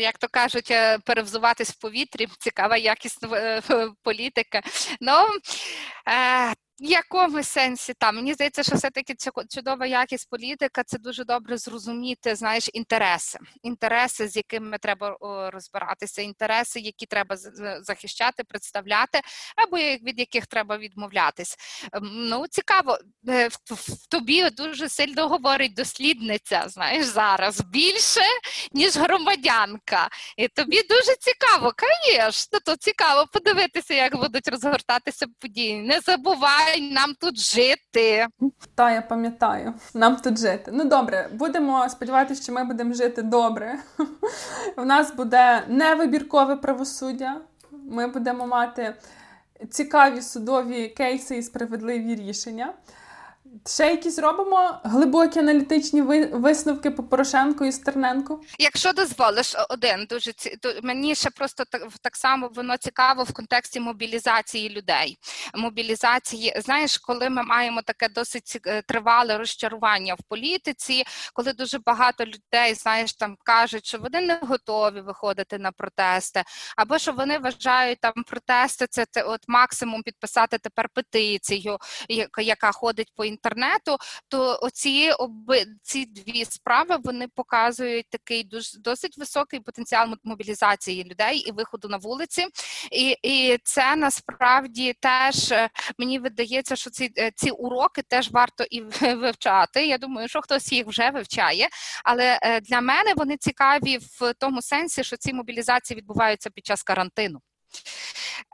Як то кажуть, е, перевзуватись в повітрі, цікава якість е, політика. Ну, в якомусь сенсі там мені здається, що все-таки ця чудова якість політика це дуже добре зрозуміти, знаєш, інтереси, інтереси, з якими треба розбиратися, інтереси, які треба захищати, представляти, або від яких треба відмовлятись. Ем, ну цікаво, е, в тобі дуже сильно говорить дослідниця. Знаєш, зараз більше ніж громадянка, і тобі дуже цікаво, звісно, то цікаво подивитися, як будуть розгортатися події. Не забувай нам тут жити. Та, я пам'ятаю, нам тут жити. Ну добре, будемо сподіватися, що ми будемо жити добре. У нас буде невибіркове правосуддя. Ми будемо мати цікаві судові кейси і справедливі рішення. Ще якісь робимо глибокі аналітичні висновки по Порошенку і Стерненку? Якщо дозволиш один, дуже ці то мені ще просто так так само воно цікаво в контексті мобілізації людей. Мобілізації, знаєш, коли ми маємо таке досить е, тривале розчарування в політиці, коли дуже багато людей, знаєш, там кажуть, що вони не готові виходити на протести, або що вони вважають там протести, це, це от максимум підписати тепер петицію, яка ходить по інтернету інтернету, то оці оби ці дві справи вони показують такий дуже досить високий потенціал мобілізації людей і виходу на вулиці, і і це насправді теж е, мені видається, що ці е, ці уроки теж варто і вивчати. Я думаю, що хтось їх вже вивчає, але е, для мене вони цікаві в тому сенсі, що ці мобілізації відбуваються під час карантину.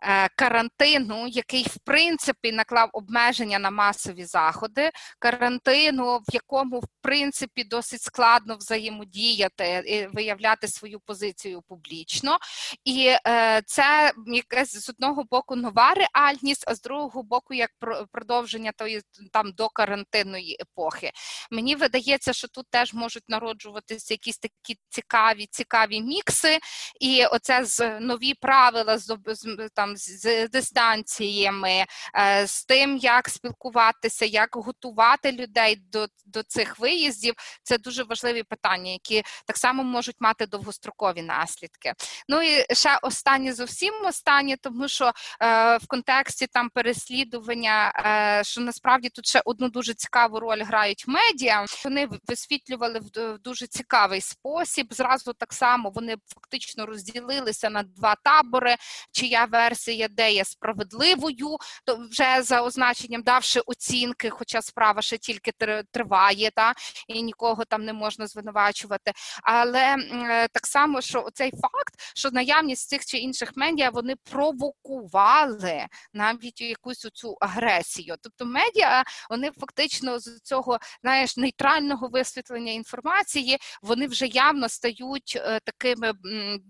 Е, карантину, який в принципі наклав обмеження на масові заходи, карантину, в якому в принципі досить складно взаємодіяти і виявляти свою позицію публічно, і е, це якась з одного боку нова реальність, а з другого боку, як продовження тої там до карантинної епохи. Мені видається, що тут теж можуть народжуватися якісь такі цікаві, цікаві мікси, і оце з нові правила з там там з дистанціями, е, з тим, як спілкуватися, як готувати людей до до цих виїздів. Це дуже важливі питання, які так само можуть мати довгострокові наслідки. Ну і ще останнє зовсім останнє, тому що е, в контексті там переслідування, е, що насправді тут ще одну дуже цікаву роль грають медіа. Вони висвітлювали в дуже цікавий спосіб. Зразу так само вони фактично розділилися на два табори, чия версія де є справедливою, то вже за означенням давши оцінки, хоча справа ще тільки триває, та і нікого там не можна звинувачувати. Але е, так само, що цей факт, що наявність цих чи інших медіа вони провокували навіть якусь цю агресію. Тобто медіа вони фактично з цього знаєш нейтрального висвітлення інформації вони вже явно стають е, такими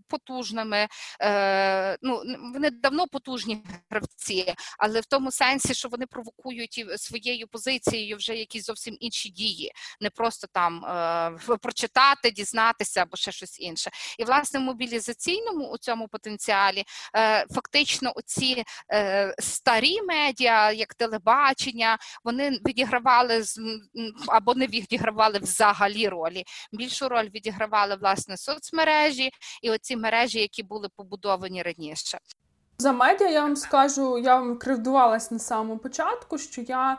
потужними. Е, ну вони давно потужні гравці, але в тому сенсі, що вони провокують і своєю позицією вже якісь зовсім інші дії, не просто там е, прочитати, дізнатися або ще щось інше. І власне в мобілізаційному у цьому потенціалі е, фактично оці е, старі медіа, як телебачення, вони відігравали або не відігравали взагалі ролі. Більшу роль відігравали власне соцмережі і оці мережі, які були побудовані раніше. За медіа я вам скажу, я вам кривдувалась на самому початку, що я.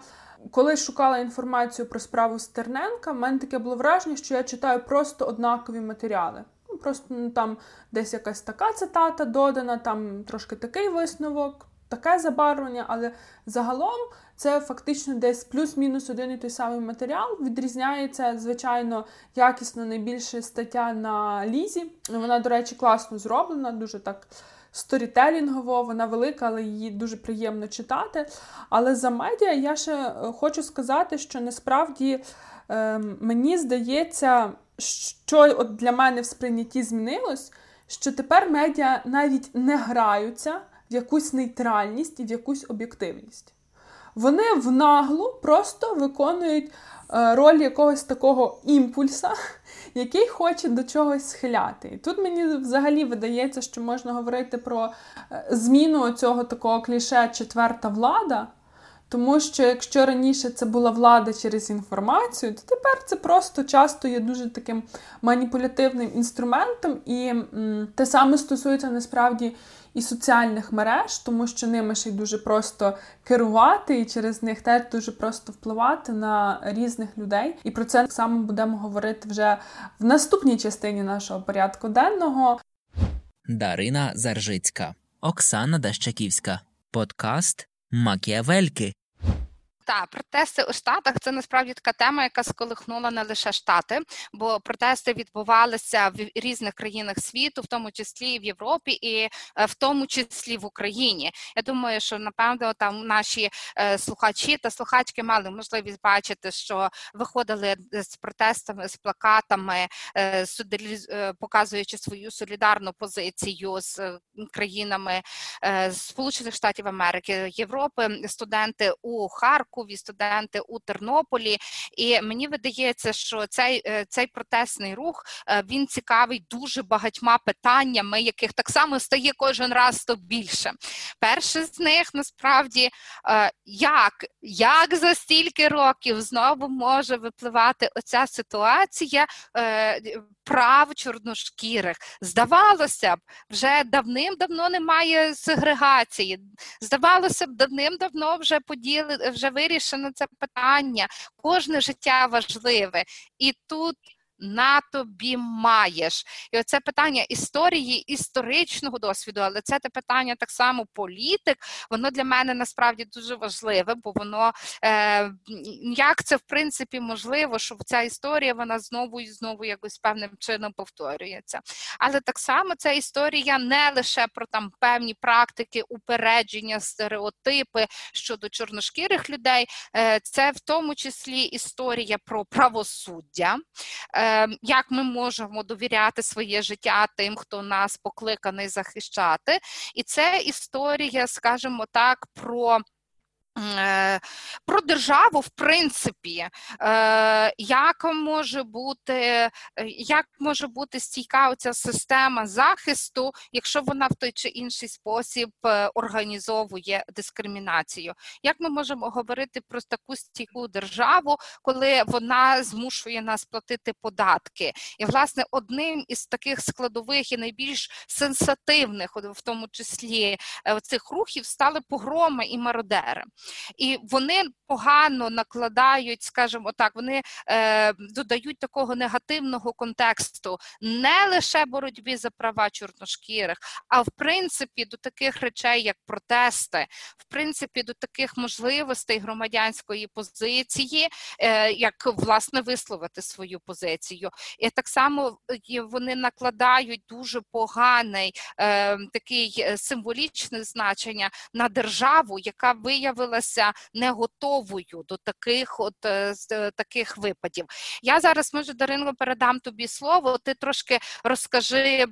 Коли шукала інформацію про справу Стерненка, в мене таке було враження, що я читаю просто однакові матеріали. Ну, просто ну, там десь якась така цитата додана, там трошки такий висновок, таке забарвлення, але загалом це фактично десь плюс-мінус один і той самий матеріал. Відрізняється, звичайно, якісно найбільше стаття на лізі. Вона, до речі, класно зроблена, дуже так сторітелінгово, вона велика, але її дуже приємно читати. Але за медіа я ще е, хочу сказати, що насправді е, мені здається, що от для мене в сприйнятті змінилось, що тепер медіа навіть не граються в якусь нейтральність і в якусь об'єктивність. Вони в наглу просто виконують е, роль якогось такого імпульса, який хоче до чогось схиляти. І тут мені взагалі видається, що можна говорити про е, зміну цього такого кліше четверта влада. Тому що якщо раніше це була влада через інформацію, то тепер це просто часто є дуже таким маніпулятивним інструментом, і м, те саме стосується насправді і соціальних мереж, тому що ними ще й дуже просто керувати, і через них теж дуже просто впливати на різних людей. І про це так само будемо говорити вже в наступній частині нашого порядку денного. Дарина Заржицька, Оксана Дащаківська, подкаст Макіавельки. Так, протести у штатах це насправді така тема, яка сколихнула не лише штати, бо протести відбувалися в різних країнах світу, в тому числі в Європі, і е, в тому числі в Україні. Я думаю, що напевно там наші е, слухачі та слухачки мали можливість бачити, що виходили з протестами з плакатами, е, показуючи свою солідарну позицію з країнами Сполучених Штатів Америки, Європи, студенти у Харку. Харкові, студенти у Тернополі. І мені видається, що цей е, цей протестний рух е, він цікавий дуже багатьма питаннями, яких так само стає кожен раз то більше. Перше з них насправді е, як, як за стільки років знову може випливати оця ситуація прав чорношкірих. Здавалося б, вже давним-давно немає сегрегації. Здавалося б, давним-давно вже поділи вже вирішено це питання. Кожне життя важливе, і тут на тобі маєш. І оце питання історії, історичного досвіду, але це те питання так само політик, воно для мене насправді дуже важливе, бо воно е, як це в принципі можливо, щоб ця історія вона знову і знову якось певним чином повторюється. Але так само ця історія не лише про там певні практики, упередження, стереотипи щодо чорношкірих людей, е, це в тому числі історія про правосуддя, е, як ми можемо довіряти своє життя тим, хто нас покликаний захищати, і це історія, скажімо так, про. Е, про державу, в принципі, е, як може бути е, як може бути стійка оця система захисту, якщо вона в той чи інший спосіб організовує дискримінацію? Як ми можемо говорити про таку стійку державу, коли вона змушує нас платити податки? І, власне, одним із таких складових і найбільш сенсативних, в тому числі цих рухів, стали погроми і мародери і вони погано накладають, скажімо так, вони е, додають такого негативного контексту не лише боротьбі за права чорношкірих, а в принципі до таких речей, як протести, в принципі, до таких можливостей громадянської позиції, е, як власне висловити свою позицію. І так само вони накладають дуже поганий е, такий е, символічне значення на державу, яка виявилася не готовою до таких от е, е, таких випадів. Я зараз може Даринко передам тобі слово. Ти трошки розкажи.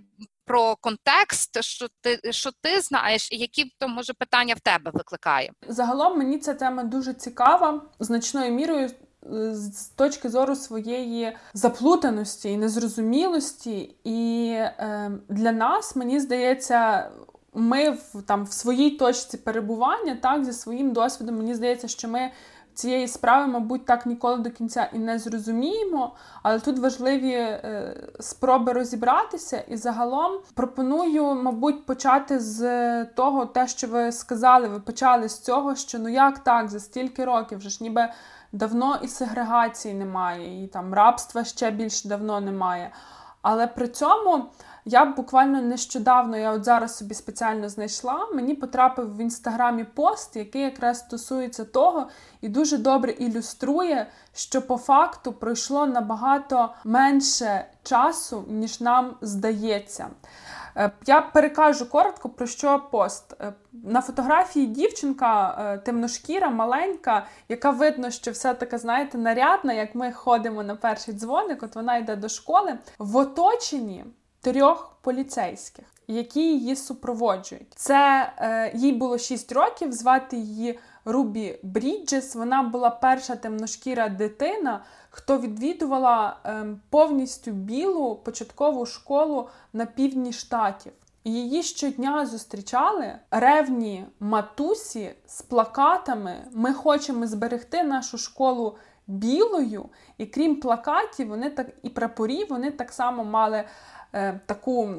Про контекст, що ти що ти знаєш, і які то може питання в тебе викликає загалом. Мені ця тема дуже цікава, значною мірою е, з точки зору своєї заплутаності і незрозумілості. І е, для нас мені здається, ми в там в своїй точці перебування, так, зі своїм досвідом, мені здається, що ми цієї справи, мабуть, так ніколи до кінця і не зрозуміємо. Але тут важливі е, спроби розібратися. І загалом пропоную, мабуть, почати з того, те, що ви сказали, ви почали з цього, що ну як так, за стільки років вже ж ніби давно і сегрегації немає, і там рабства ще більш давно немає. Але при цьому я буквально нещодавно, я от зараз собі спеціально знайшла, мені потрапив в інстаграмі пост, який якраз стосується того і дуже добре ілюструє, що по факту пройшло набагато менше часу, ніж нам здається. Е, я перекажу коротко про що пост. Е, на фотографії дівчинка е, темношкіра, маленька, яка видно, що все таке, знаєте, нарядна, як ми ходимо на перший дзвоник, от вона йде до школи, в оточенні трьох поліцейських, які її супроводжують. Це е, їй було 6 років, звати її Рубі Бріджес. Вона була перша темношкіра дитина, хто відвідувала е, повністю білу початкову школу на півдні штатів. Її щодня зустрічали ревні матусі з плакатами. Ми хочемо зберегти нашу школу білою. І крім плакатів, вони так і прапорів, вони так само мали таку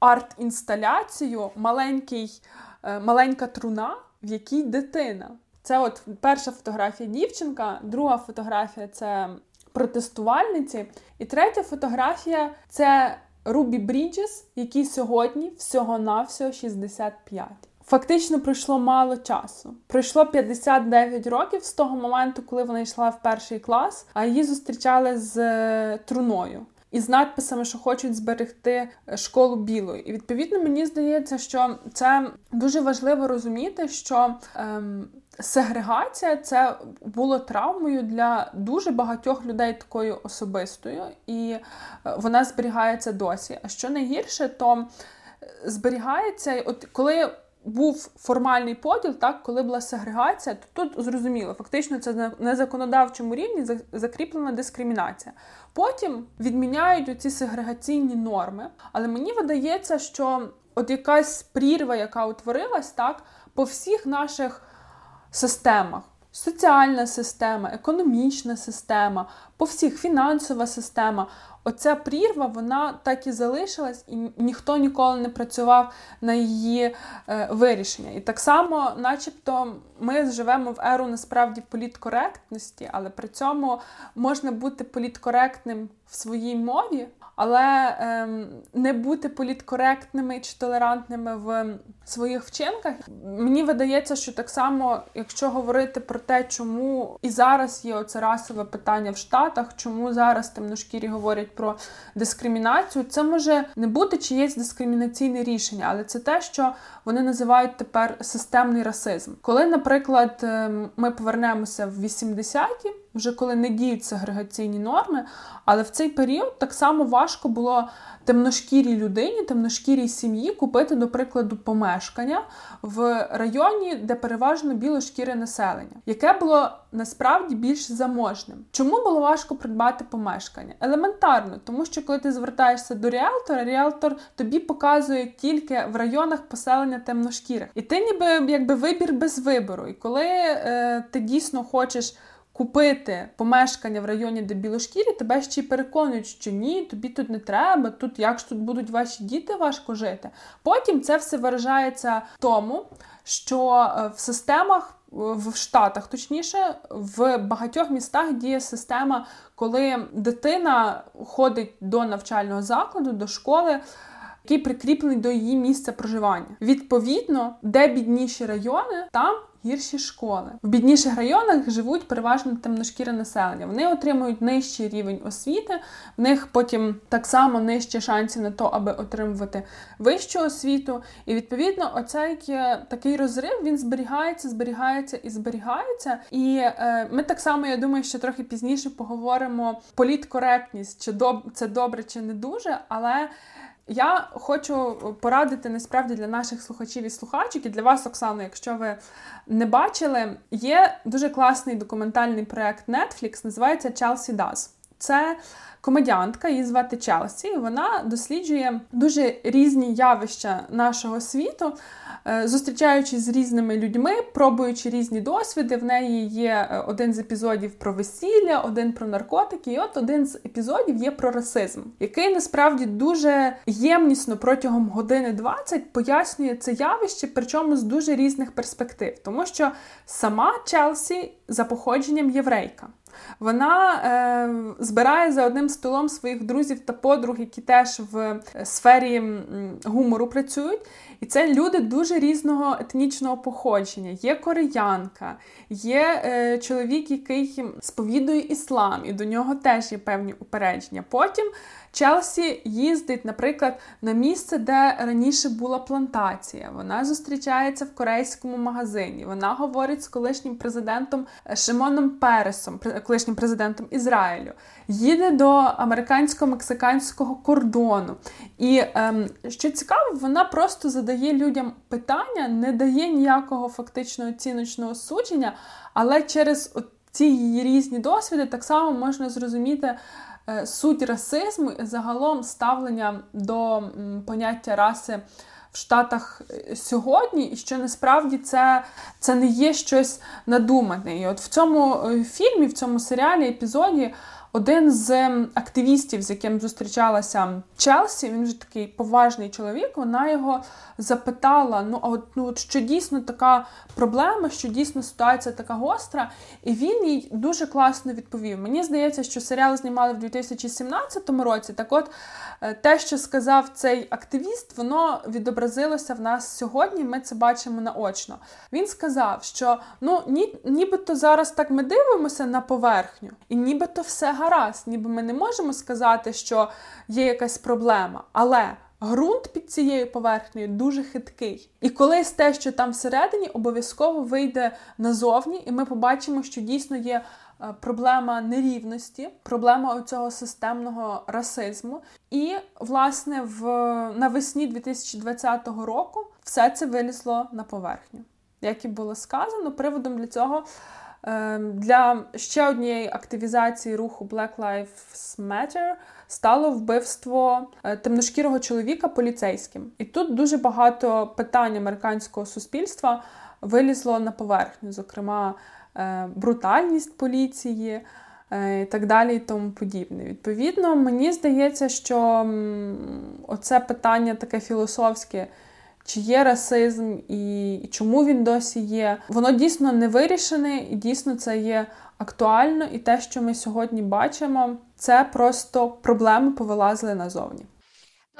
арт-інсталяцію, маленький, е, маленька труна, в якій дитина. Це от перша фотографія дівчинка, друга фотографія це протестувальниці. І третя фотографія це Рубі Бріджес, який сьогодні всього-навсього 65. Фактично пройшло мало часу. Пройшло 59 років з того моменту, коли вона йшла в перший клас, а її зустрічали з е, труною. І з надписами, що хочуть зберегти е, школу білою. І відповідно мені здається, що це дуже важливо розуміти, що ем, сегрегація це було травмою для дуже багатьох людей такою особистою, і е, вона зберігається досі. А що найгірше, то зберігається, от коли був формальний поділ, так, коли була сегрегація, то тут зрозуміло, фактично це на законодавчому рівні закріплена дискримінація. Потім відміняють оці сегрегаційні норми, але мені видається, що от якась прірва, яка утворилась, так, по всіх наших системах. Соціальна система, економічна система, по всіх фінансова система. Оця прірва вона так і залишилась, і ніхто ніколи не працював на її е, вирішення. І так само, начебто, ми живемо в еру насправді політкоректності, але при цьому можна бути політкоректним в своїй мові, але ем, не бути політкоректними чи толерантними в своїх вчинках. Мені видається, що так само, якщо говорити про те, чому і зараз є оце расове питання в Штатах, чому зараз темношкірі говорять про дискримінацію, це може не бути чиєсь дискримінаційне рішення, але це те, що вони називають тепер системний расизм. Коли, наприклад, ем, ми повернемося в 80-ті, вже коли не діють сегрегаційні норми, але в цей період так само важко було темношкірій людині, темношкірій сім'ї купити, до прикладу, помешкання в районі, де переважно білошкіре населення, яке було насправді більш заможним. Чому було важко придбати помешкання? Елементарно, тому що коли ти звертаєшся до ріалтора, ріалтор тобі показує тільки в районах поселення темношкірих. І ти ніби якби вибір без вибору. І коли е, ти дійсно хочеш купити помешкання в районі, де білошкірі, тебе ще й переконують, що ні, тобі тут не треба, тут як ж тут будуть ваші діти важко жити. Потім це все виражається в тому, що е, в системах. В Штатах, точніше, в багатьох містах діє система, коли дитина ходить до навчального закладу, до школи, який прикріплений до її місця проживання. Відповідно, де бідніші райони, там гірші школи. В бідніших районах живуть переважно темношкіре населення. Вони отримують нижчий рівень освіти, в них потім так само нижчі шанси на то, аби отримувати вищу освіту. І відповідно, оцей такий розрив він зберігається, зберігається і зберігається. І е, ми так само, я думаю, що трохи пізніше поговоримо політкоректність, чи доб це добре, чи не дуже, але. Я хочу порадити насправді для наших слухачів і слухачок, і для вас, Оксано, якщо ви не бачили, є дуже класний документальний проект Netflix, називається Chelsea Does. Це комедіантка, її звати Челсі. Вона досліджує дуже різні явища нашого світу, е, зустрічаючись з різними людьми, пробуючи різні досвіди. В неї є е, один з епізодів про весілля, один про наркотики, і от один з епізодів є про расизм, який насправді дуже ємнісно протягом години 20 пояснює це явище, причому з дуже різних перспектив, тому що сама Челсі за походженням єврейка. Вона е, збирає за одним столом своїх друзів та подруг, які теж в сфері гумору працюють. І це люди дуже різного етнічного походження. Є кореянка, є е, чоловік, який сповідує іслам, і до нього теж є певні упередження. Потім Челсі їздить, наприклад, на місце, де раніше була плантація. Вона зустрічається в корейському магазині. Вона говорить з колишнім президентом е, Шимоном Пересом, колишнім президентом Ізраїлю. Їде до американсько-мексиканського кордону. І ем, що цікаво, вона просто задає людям питання, не дає ніякого фактично оціночного судження, але через ці різні досвіди так само можна зрозуміти. Е, суть расизму і загалом ставлення до поняття раси в Штатах е, сьогодні, і що насправді це це не є щось надумане. І от в цьому е, фільмі, в цьому серіалі, епізоді. Один з активістів, з яким зустрічалася Челсі, він вже такий поважний чоловік. Вона його запитала: ну, а от ну от що дійсно така проблема, що дійсно ситуація така гостра, і він їй дуже класно відповів. Мені здається, що серіал знімали в 2017 році. Так, от е, те, що сказав цей активіст, воно відобразилося в нас сьогодні. Ми це бачимо наочно. Він сказав, що ну ні, нібито зараз так ми дивимося на поверхню, і нібито все гаразд, ніби ми не можемо сказати, що є якась проблема, але. Грунт під цією поверхнею дуже хиткий. І колись те, що там всередині, обов'язково вийде назовні, і ми побачимо, що дійсно є е, проблема нерівності, проблема цього системного расизму. І, власне, в навесні 2020 року все це вилізло на поверхню. Як і було сказано, приводом для цього. Е, для ще однієї активізації руху Black Lives Matter стало вбивство е, темношкірого чоловіка поліцейським. І тут дуже багато питань американського суспільства вилізло на поверхню, зокрема, е, брутальність поліції. і так далі, і тому подібне. Відповідно, мені здається, що оце питання таке філософське. Чи є расизм і чому він досі є? Воно дійсно не вирішене, і дійсно це є актуально. І те, що ми сьогодні бачимо, це просто проблеми повилазили назовні.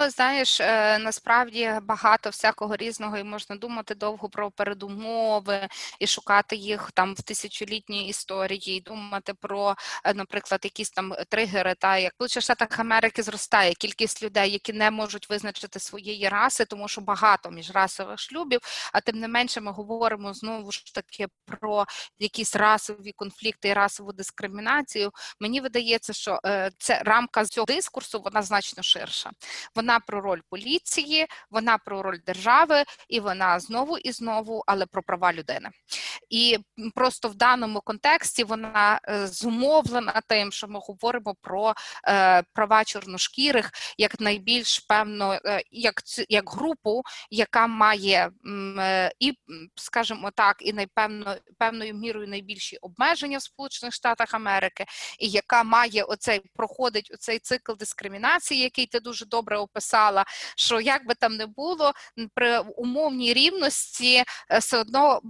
Ну, знаєш, е, насправді багато всякого різного, і можна думати довго про передумови і шукати їх там в тисячолітній історії, і думати про, е, наприклад, якісь там тригери, та як в Штатах Америки зростає кількість людей, які не можуть визначити своєї раси, тому що багато міжрасових шлюбів. А тим не менше, ми говоримо знову ж таки про якісь расові конфлікти і расову дискримінацію. Мені видається, що е, це рамка цього дискурсу вона значно ширша. Вона вона про роль поліції, вона про роль держави, і вона знову і знову, але про права людини. І просто в даному контексті вона е, зумовлена тим, що ми говоримо про е, права чорношкірих як найбільш певно, е, як як групу, яка має і, скажімо так, і найпевно певною мірою найбільші обмеження в Сполучених Штатах Америки, і яка має оцей проходить оцей цикл дискримінації, який ти дуже добре описав, писала, що як би там не було, при умовній рівності е, все одно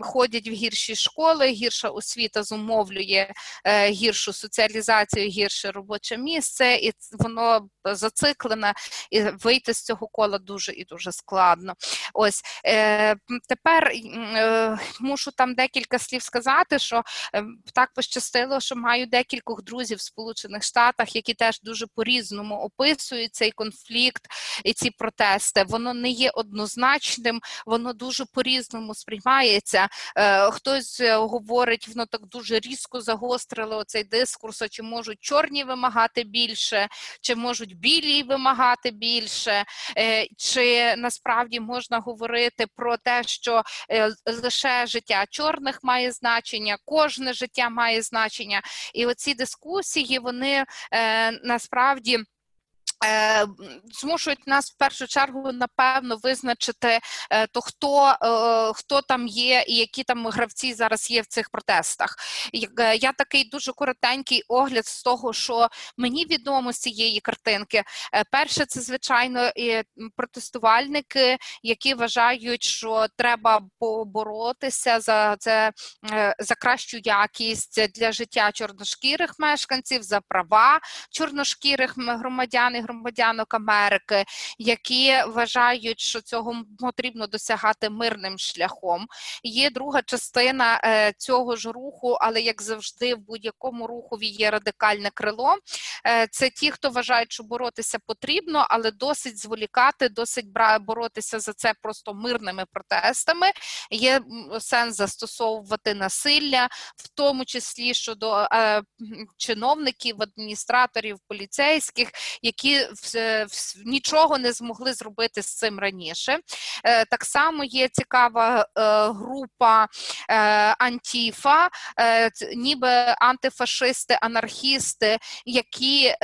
ходять в гірші школи, гірша освіта зумовлює е, гіршу соціалізацію, гірше робоче місце, і воно зациклене, і вийти з цього кола дуже і дуже складно. Ось е, тепер мушу там декілька слів сказати, що так пощастило, що маю декількох друзів в Сполучених Штатах, які теж дуже по-різному описують цей конфлікт конфлікт і ці протести, воно не є однозначним, воно дуже по-різному сприймається. Е, хтось е, говорить, воно так дуже різко загострило цей дискурс, чи можуть чорні вимагати більше, чи можуть білі вимагати більше, е, чи насправді можна говорити про те, що лише життя чорних має значення, кожне життя має значення, і оці дискусії вони насправді. Е, змушують нас в першу чергу напевно визначити е, то хто е, хто там є і які там гравці зараз є в цих протестах. Я такий дуже коротенький огляд з того, що мені відомо з цієї картинки. Перше, це звичайно протестувальники, які вважають, що треба боротися за це за кращу якість для життя чорношкірих мешканців, за права чорношкірих громадян і громадянок Америки, які вважають, що цього потрібно досягати мирним шляхом. Є друга частина е, цього ж руху, але як завжди, в будь-якому рухові є радикальне крило. Е, це ті, хто вважають, що боротися потрібно, але досить зволікати, досить боротися за це просто мирними протестами. Є сенс застосовувати насилля, в тому числі щодо е, чиновників, адміністраторів, поліцейських, які в, нічого не змогли зробити з цим раніше. Е, так само є цікава е, група е, Антіфа, ніби антифашисти, анархісти, які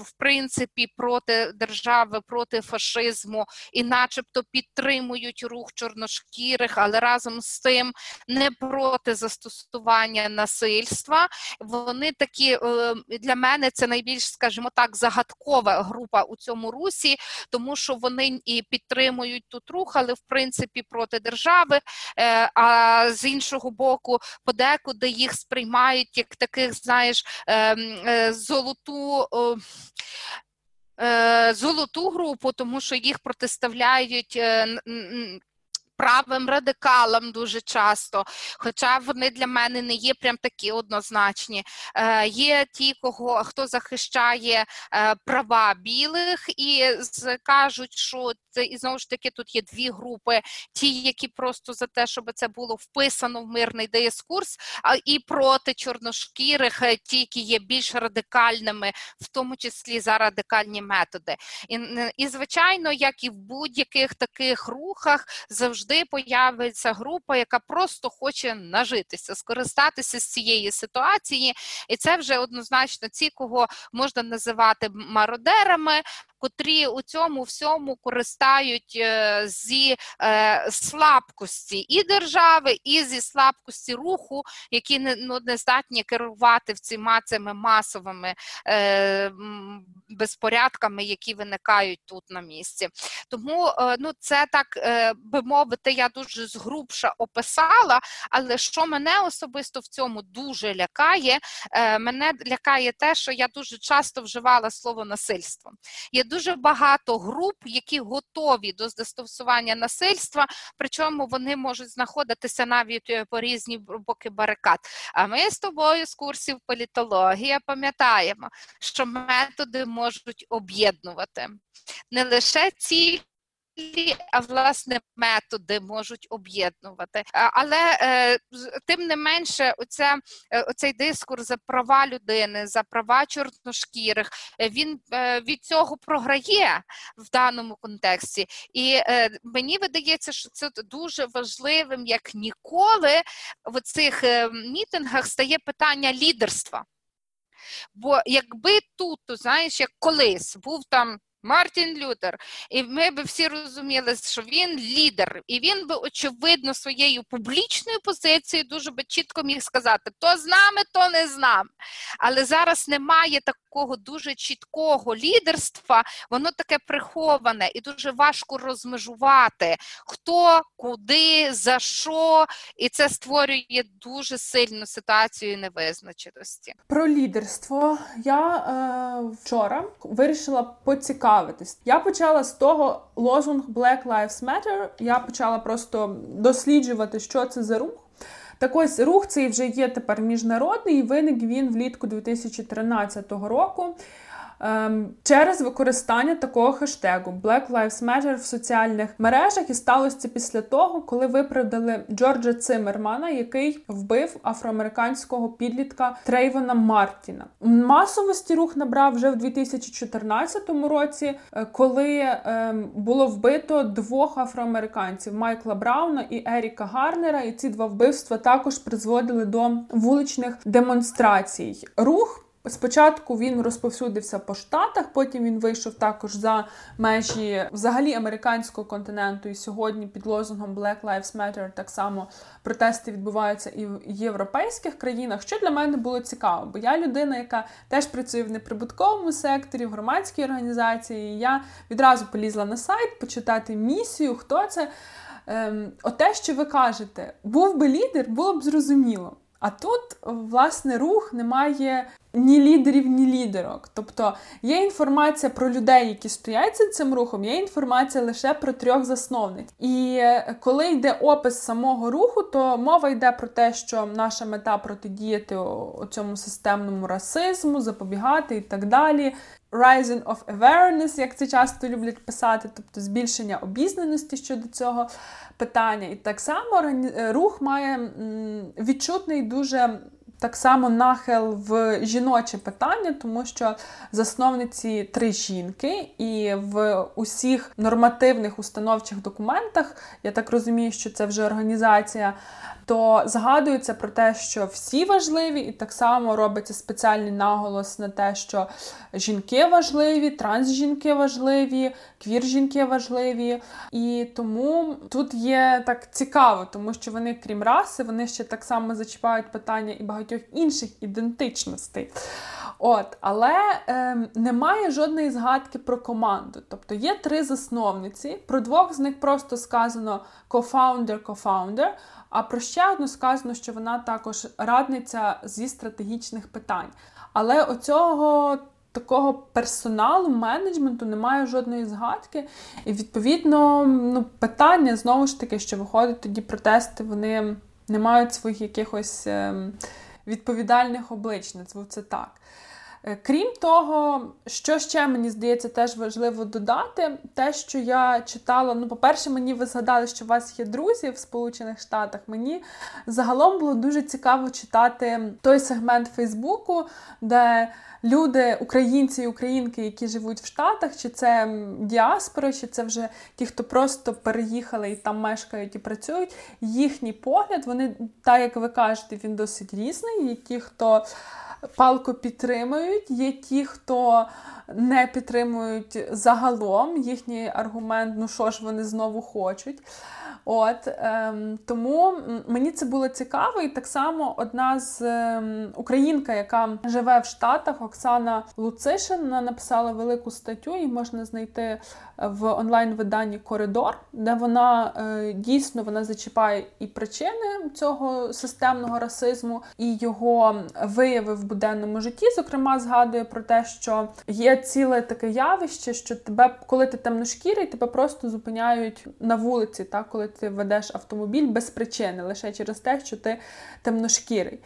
в принципі проти держави, проти фашизму і, начебто, підтримують рух чорношкірих, але разом з тим не проти застосування насильства. Вони такі для мене це найбільш, скажімо так, загадкова група у цьому русі, тому що вони і підтримують тут рух, але в принципі проти держави. Е, а з іншого боку, подекуди їх сприймають як таких, знаєш, ем, е, золоту. Е, золоту групу, тому що їх протиставляють правим радикалам дуже часто, хоча вони для мене не є прям такі однозначні. Е, Є ті, кого хто захищає е, права білих, і кажуть, що це і знову ж таки тут є дві групи: ті, які просто за те, щоб це було вписано в мирний дискурс, а і проти чорношкірих, е, ті, які є більш радикальними, в тому числі за радикальні методи. І, і звичайно, як і в будь-яких таких рухах, завжди появиться група, яка просто хоче нажитися, скористатися з цієї ситуації, і це вже однозначно ті, кого можна називати мародерами, котрі у цьому всьому користаються виростають зі слабкості і держави, і зі слабкості руху, які не ну, не здатні керувати всіма цими масовими безпорядками, які виникають тут на місці. Тому ну, це так би мовити, я дуже згрубша описала, але що мене особисто в цьому дуже лякає, мене лякає те, що я дуже часто вживала слово насильство. Є дуже багато груп, які готові до застосування насильства, причому вони можуть знаходитися навіть е, по різні боки барикад. А ми з тобою з курсів політологія пам'ятаємо, що методи можуть об'єднувати не лише ці а власне методи можуть об'єднувати. Але е, тим не менше, оця, е, оцей дискурс за права людини, за права чорношкірих, е, він від цього програє в даному контексті. І мені видається, що це дуже важливим, як ніколи в цих мітингах стає питання лідерства. Бо якби тут, знаєш, як колись був там Мартін Лютер, і ми б всі розуміли, що він лідер, і він би очевидно своєю публічною позицією дуже би чітко міг сказати: то з нами, то не з нами. Але зараз немає такого дуже чіткого лідерства, воно таке приховане і дуже важко розмежувати, хто, куди, за що, і це створює дуже сильну ситуацію невизначеності. Про лідерство я е, вчора вирішила поцікавити цікавитись. Я почала з того лозунг Black Lives Matter. Я почала просто досліджувати, що це за рух. Так ось рух цей вже є тепер міжнародний, і виник він влітку 2013 року. Ем, через використання такого хештегу Black Lives Matter в соціальних мережах і сталося це після того, коли виправдали Джорджа Цимермана, який вбив афроамериканського підлітка Трейвона Мартіна. Масовості рух набрав вже в 2014 році, е, коли ем, було вбито двох афроамериканців Майкла Брауна і Еріка Гарнера. І ці два вбивства також призводили до вуличних демонстрацій. Рух Спочатку він розповсюдився по штатах, потім він вийшов також за межі взагалі американського континенту. І сьогодні під лозунгом Black Lives Matter так само протести відбуваються і в європейських країнах. Що для мене було цікаво, бо я людина, яка теж працює в неприбутковому секторі, в громадській організації. І я відразу полізла на сайт почитати місію, хто це. Ем, Оте, що ви кажете, був би лідер, було б зрозуміло. А тут, власне, рух не має ні лідерів, ні лідерок. Тобто є інформація про людей, які стоять за цим рухом, є інформація лише про трьох засновниць. І е, коли йде опис самого руху, то мова йде про те, що наша мета протидіяти цьому системному расизму, запобігати і так далі. Rising of awareness, як це часто люблять писати, тобто збільшення обізнаності щодо цього питання. І так само е, рух має відчутний дуже так само нахил в жіноче питання, тому що засновниці три жінки, і в усіх нормативних установчих документах, я так розумію, що це вже організація то згадується про те, що всі важливі, і так само робиться спеціальний наголос на те, що жінки важливі, трансжінки важливі, квір-жінки важливі. І тому тут є так цікаво, тому що вони, крім раси, вони ще так само зачіпають питання і багатьох інших ідентичностей. От, Але е, немає жодної згадки про команду. Тобто є три засновниці, про двох з них просто сказано co-founder-co-founder, а про ще одну сказано, що вона також радниця зі стратегічних питань. Але оцього такого персоналу, менеджменту немає жодної згадки. І, відповідно, ну, питання знову ж таки, що виходить тоді протести, вони не мають своїх якихось ем, відповідальних облич, назву це так. Е, крім того, що ще мені здається теж важливо додати, те, що я читала. Ну, по-перше, мені ви згадали, що у вас є друзі в Сполучених Штатах. Мені загалом було дуже цікаво читати той сегмент Фейсбуку, де люди, українці і українки, які живуть в Штатах, чи це діаспора, чи це вже ті, хто просто переїхали і там мешкають і працюють. Їхній погляд, вони, так як ви кажете, він досить різний. І ті, хто палко підтримують, є ті, хто не підтримують загалом їхній аргумент, ну що ж вони знову хочуть. От ем, Тому мені це було цікаво, і так само одна з ем, українка, яка живе в Штатах, Оксана Луцишин, вона написала велику статтю, і можна знайти в онлайн-виданні Коридор, де вона е, дійсно вона зачіпає і причини цього системного расизму, і його вияви в буденному житті. Зокрема, згадує про те, що є ціле таке явище, що тебе, коли ти темношкірий, тебе просто зупиняють на вулиці, так коли ти ведеш автомобіль без причини, лише через те, що ти темношкірий.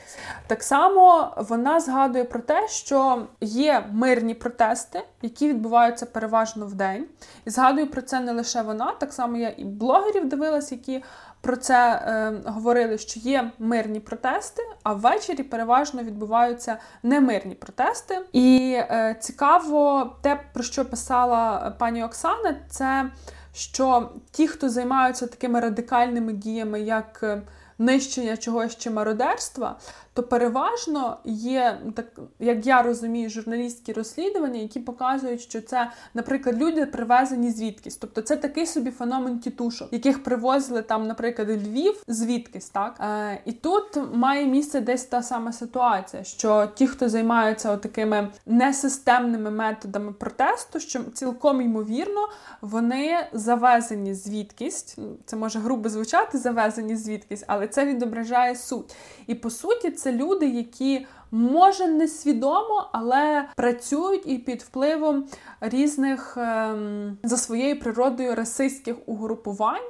Так само вона згадує про те, що є мирні протести, які відбуваються переважно в день. І згадую про це не лише вона, так само я і блогерів дивилась, які про це е, говорили, що є мирні протести, а ввечері переважно відбуваються немирні протести. І е, цікаво, те, про що писала пані Оксана, це що ті, хто займаються такими радикальними діями, як е, нищення чогось чи мародерства, то переважно є так, як я розумію, журналістські розслідування, які показують, що це, наприклад, люди привезені звідкись. Тобто це такий собі феномен тітушок, яких привозили там, наприклад, Львів, звідкись, так Е, і тут має місце десь та сама ситуація, що ті, хто займаються такими несистемними методами протесту, що цілком ймовірно вони завезені звідкись. Це може грубо звучати, завезені звідкись, але це відображає суть. І по суті, це люди, які може несвідомо, але працюють і під впливом різних ем, за своєю природою расистських угрупувань.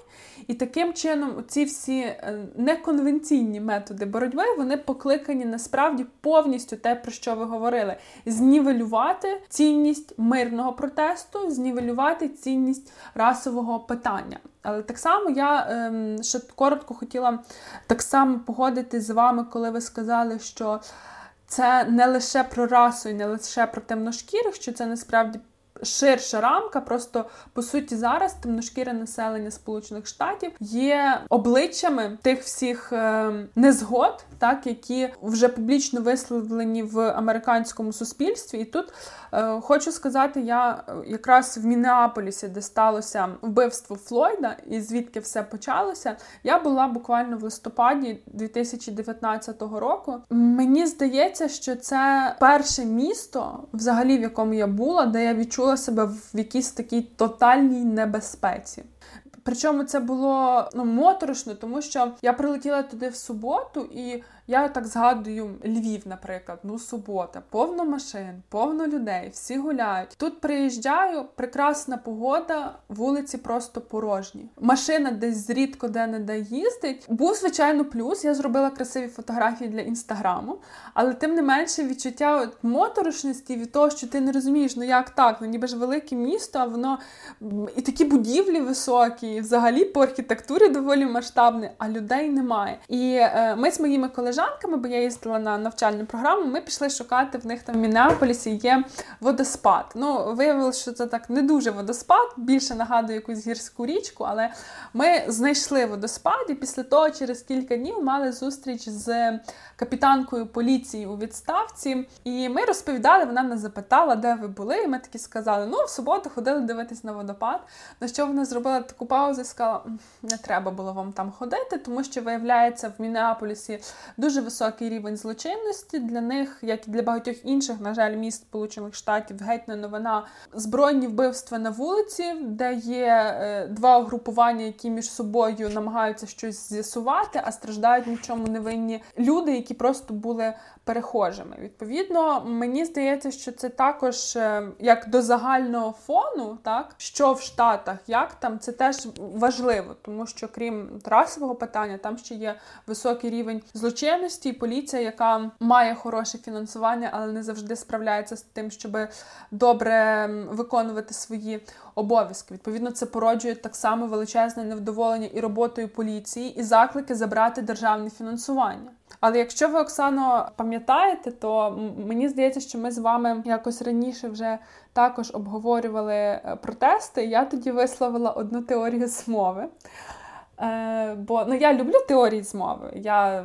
І таким чином ці всі е, неконвенційні методи боротьби вони покликані насправді повністю те, про що ви говорили: знівелювати цінність мирного протесту, знівелювати цінність расового питання. Але так само я ем, ще коротко хотіла так само погодитись з вами, коли ви сказали, що це не лише про расу і не лише про темношкірих, що це насправді ширша рамка. Просто по суті зараз темношкіре населення Сполучених Штатів є обличчями тих всіх е, незгод, так які вже публічно висловлені в американському суспільстві. І тут е, хочу сказати, я е, якраз в Мінеаполісі, де сталося вбивство Флойда, і звідки все почалося, я була буквально в листопаді 2019 року. Мені здається, що це перше місто, взагалі в якому я була, де я відчула себе в якійсь такій тотальній небезпеці. Причому це було ну моторошно, тому що я прилетіла туди в суботу і. Я так згадую Львів, наприклад, ну субота, повно машин, повно людей, всі гуляють. Тут приїжджаю, прекрасна погода, вулиці просто порожні. Машина десь зрідко де не де їздить. Був звичайно плюс. Я зробила красиві фотографії для інстаграму, але тим не менше відчуття от моторошності від того, що ти не розумієш, ну як так, ну ніби ж велике місто, а воно і такі будівлі високі, і взагалі по архітектурі доволі масштабне, а людей немає. І е, ми з моїми колежанками колежанками, бо я їздила на навчальну програму, ми пішли шукати в них там в Мінеаполісі є водоспад. Ну, виявилося, що це так не дуже водоспад, більше нагадує якусь гірську річку, але ми знайшли водоспад, і після того, через кілька днів, мали зустріч з капітанкою поліції у відставці. І ми розповідали, вона нас запитала, де ви були. І ми такі сказали: ну, в суботу ходили дивитись на водопад. На що вона зробила таку паузу і сказала: не треба було вам там ходити, тому що виявляється в Мінеаполісі дуже високий рівень злочинності. Для них, як і для багатьох інших, на жаль, міст Сполучених Штатів, геть не новина збройні вбивства на вулиці, де є е, два угрупування, які між собою намагаються щось з'ясувати, а страждають ні в чому невинні люди, які просто були перехожими. Відповідно, мені здається, що це також е, як до загального фону, так що в Штатах, як там, це теж важливо, тому що крім расового питання, там ще є високий рівень злочинності, і поліція, яка має хороше фінансування, але не завжди справляється з тим, щоб добре виконувати свої обов'язки. Відповідно, це породжує так само величезне невдоволення і роботою поліції, і заклики забрати державне фінансування. Але якщо ви, Оксано, пам'ятаєте, то мені здається, що ми з вами якось раніше вже також обговорювали е, протести. Я тоді висловила одну теорію змови. Е, Бо ну я люблю теорії змови. Я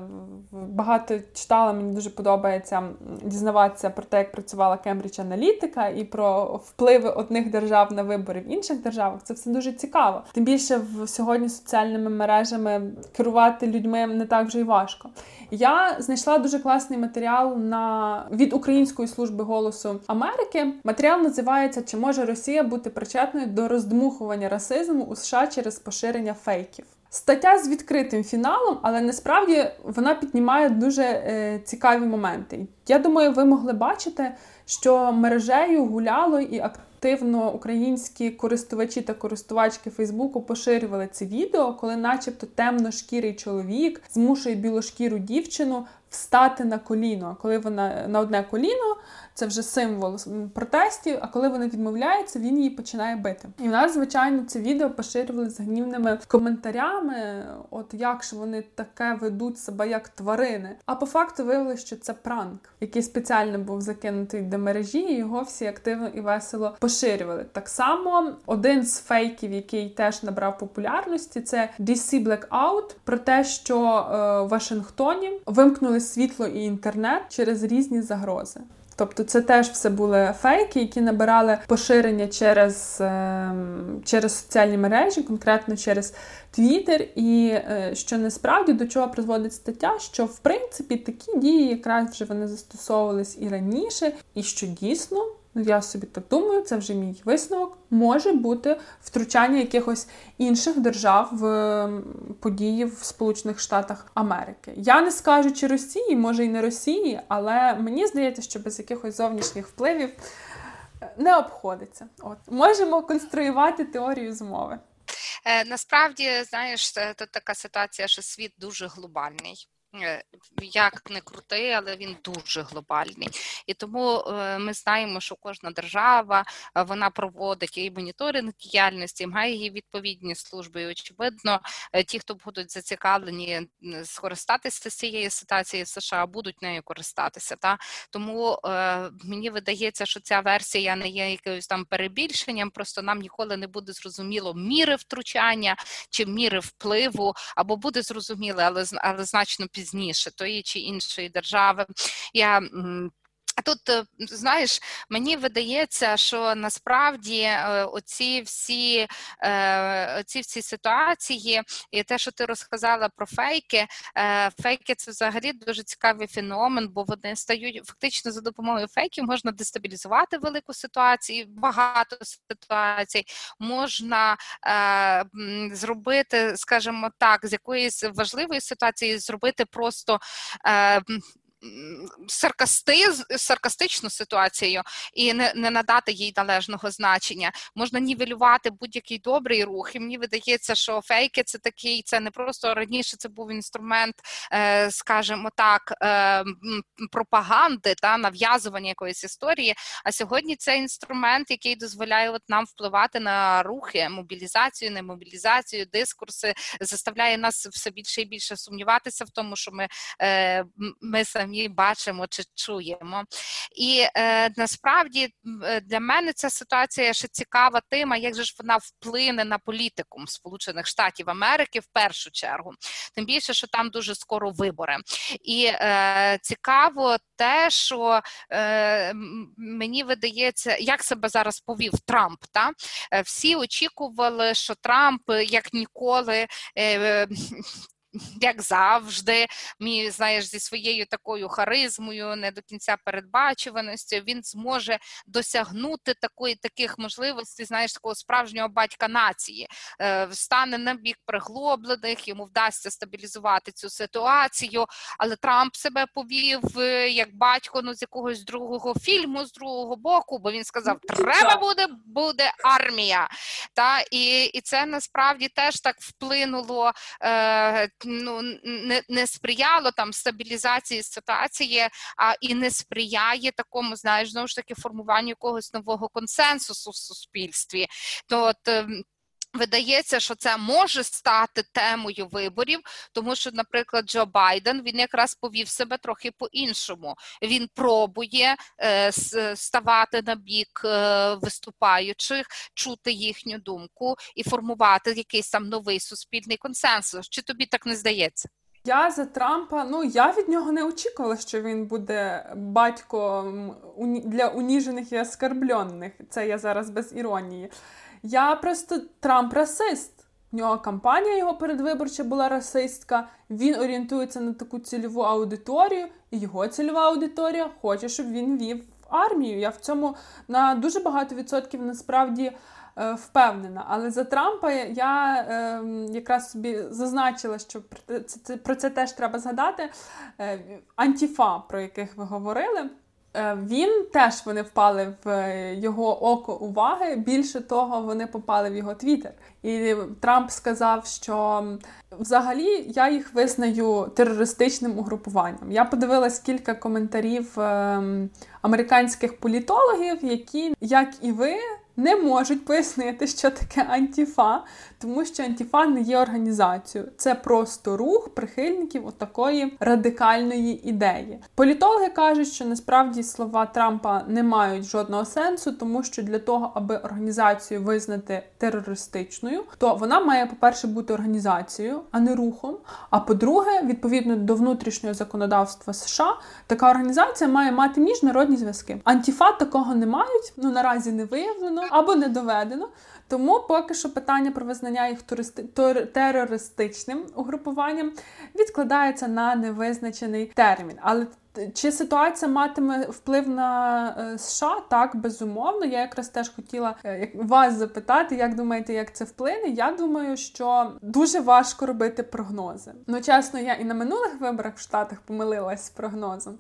багато читала, мені дуже подобається дізнаватися про те, як працювала Кембридж Аналітика і про впливи одних держав на вибори в інших державах. Це все дуже цікаво. Тим більше в сьогодні соціальними мережами керувати людьми не так вже й важко. Я знайшла дуже класний матеріал на від Української служби голосу Америки. Матеріал називається Чи може Росія бути причетною до роздмухування расизму у США через поширення фейків? Стаття з відкритим фіналом, але насправді вона піднімає дуже е, цікаві моменти. Я думаю, ви могли бачити, що мережею гуляло і активно українські користувачі та користувачки Фейсбуку поширювали це відео, коли, начебто, темношкірий чоловік змушує білошкіру дівчину встати на коліно. Коли вона на одне коліно, це вже символ протестів. А коли вони відмовляються, він її починає бити. І в нас, звичайно, це відео поширювали з гнівними коментарями. От як ж вони таке ведуть себе як тварини. А по факту виявилося, що це пранк, який спеціально був закинутий до мережі, і його всі активно і весело поширювали. Так само один з фейків, який теж набрав популярності, це DC Blackout, про те, що е, в Вашингтоні вимкнули світло і інтернет через різні загрози. Тобто це теж все були фейки, які набирали поширення через ем, через соціальні мережі, конкретно через Твіттер. І е, що насправді до чого призводить стаття, що в принципі такі дії якраз вже вони застосовувались і раніше, і що дійсно ну я собі так думаю, це вже мій висновок. Може бути втручання якихось інших держав в події в Сполучених Штатах Америки. Я не скажу, чи Росії, може і не Росії, але мені здається, що без якихось зовнішніх впливів е, не обходиться. От можемо конструювати теорію змови. Е, насправді, знаєш, тут така ситуація, що світ дуже глобальний. Е, як не крутий, але він дуже глобальний. І тому е, ми знаємо, що кожна держава е, вона проводить і моніторинг діяльності, має її відповідні служби. І очевидно, ті, хто будуть зацікавлені скористатися цією ситуацією в США, будуть нею користатися. Та тому мені видається, що ця версія не є якоюсь там перебільшенням, просто нам ніколи не буде зрозуміло міри втручання чи міри впливу, або буде зрозуміло, але але значно пізніше пізніше тої чи іншої держави. Я Тут е, знаєш, мені видається, що насправді е, оці всі е, оці всі ситуації, і те, що ти розказала про фейки, фейки це взагалі дуже цікавий феномен, бо вони стають фактично за допомогою фейків можна дестабілізувати велику ситуацію, багато ситуацій. Можна зробити, скажімо так, з якоїсь важливої ситуації зробити просто саркасти, саркастичну ситуацію і не не надати їй належного значення. Можна нівелювати будь-який добрий рух. І мені видається, що фейки це такий, це не просто раніше це був інструмент, е, скажімо так, е, пропаганди та нав'язування якоїсь історії. А сьогодні це інструмент, який дозволяє от нам впливати на рухи, мобілізацію, немобілізацію, дискурси, заставляє нас все більше і більше сумніватися в тому, що ми, е, ми самі самі бачимо чи чуємо. І е, насправді е, для мене ця ситуація ще цікава тема, як же ж вона вплине на політику Сполучених Штатів Америки в першу чергу, тим більше, що там дуже скоро вибори. І е, цікаво те, що е, мені видається, як себе зараз повів Трамп. Та? Е, всі очікували, що Трамп як ніколи. Як завжди, мій знаєш, зі своєю такою харизмою, не до кінця передбачуваністю, він зможе досягнути такої таких можливостей, знаєш, такого справжнього батька нації, е, стане на бік приглоблених, йому вдасться стабілізувати цю ситуацію. Але Трамп себе повів е, як батько ну, з якогось другого фільму, з другого боку, бо він сказав: треба буде, буде армія. Та І і це насправді теж так вплинуло. Е, ну не не сприяло там стабілізації ситуації, а і не сприяє такому, знаєш, знову ж таки формуванню якогось нового консенсусу в суспільстві. То от ем, Видається, що це може стати темою виборів, тому що, наприклад, Джо Байден він якраз повів себе трохи по-іншому. Він пробує е, ставати на бік е, виступаючих, чути їхню думку і формувати якийсь там новий суспільний консенсус. Чи тобі так не здається? Я за Трампа, ну я від нього не очікувала, що він буде батьком для уніжених і оскарблених. Це я зараз без іронії. Я просто Трамп расист. В нього кампанія його передвиборча була расистська. Він орієнтується на таку цільову аудиторію, і його цільова аудиторія хоче, щоб він вів армію. Я в цьому на дуже багато відсотків насправді е, впевнена. Але за Трампа я е, якраз собі зазначила, що про це, про це теж треба згадати. Е, антіфа, про яких ви говорили. Е, він теж вони впали в е, його око уваги. Більше того, вони попали в його твіттер. І Трамп сказав, що взагалі я їх визнаю терористичним угрупуванням. Я подивилась кілька коментарів ем, американських політологів, які, як і ви, не можуть пояснити, що таке антіфа, тому що антіфа не є організацією. Це просто рух прихильників отакої радикальної ідеї. Політологи кажуть, що насправді слова Трампа не мають жодного сенсу, тому що для того, аби організацію визнати терористичною, то вона має, по-перше, бути організацією, а не рухом. А по-друге, відповідно до внутрішнього законодавства США, така організація має мати міжнародні зв'язки. Антіфа такого не мають, ну наразі не виявлено або не доведено. Тому поки що питання про визнання їх туристи... терористичним угрупуванням відкладається на невизначений термін. Але чи ситуація матиме вплив на е, США? Так, безумовно. Я якраз теж хотіла е, вас запитати, як думаєте, як це вплине? Я думаю, що дуже важко робити прогнози. Ну, чесно, я і на минулих виборах в Штатах помилилась з прогнозом.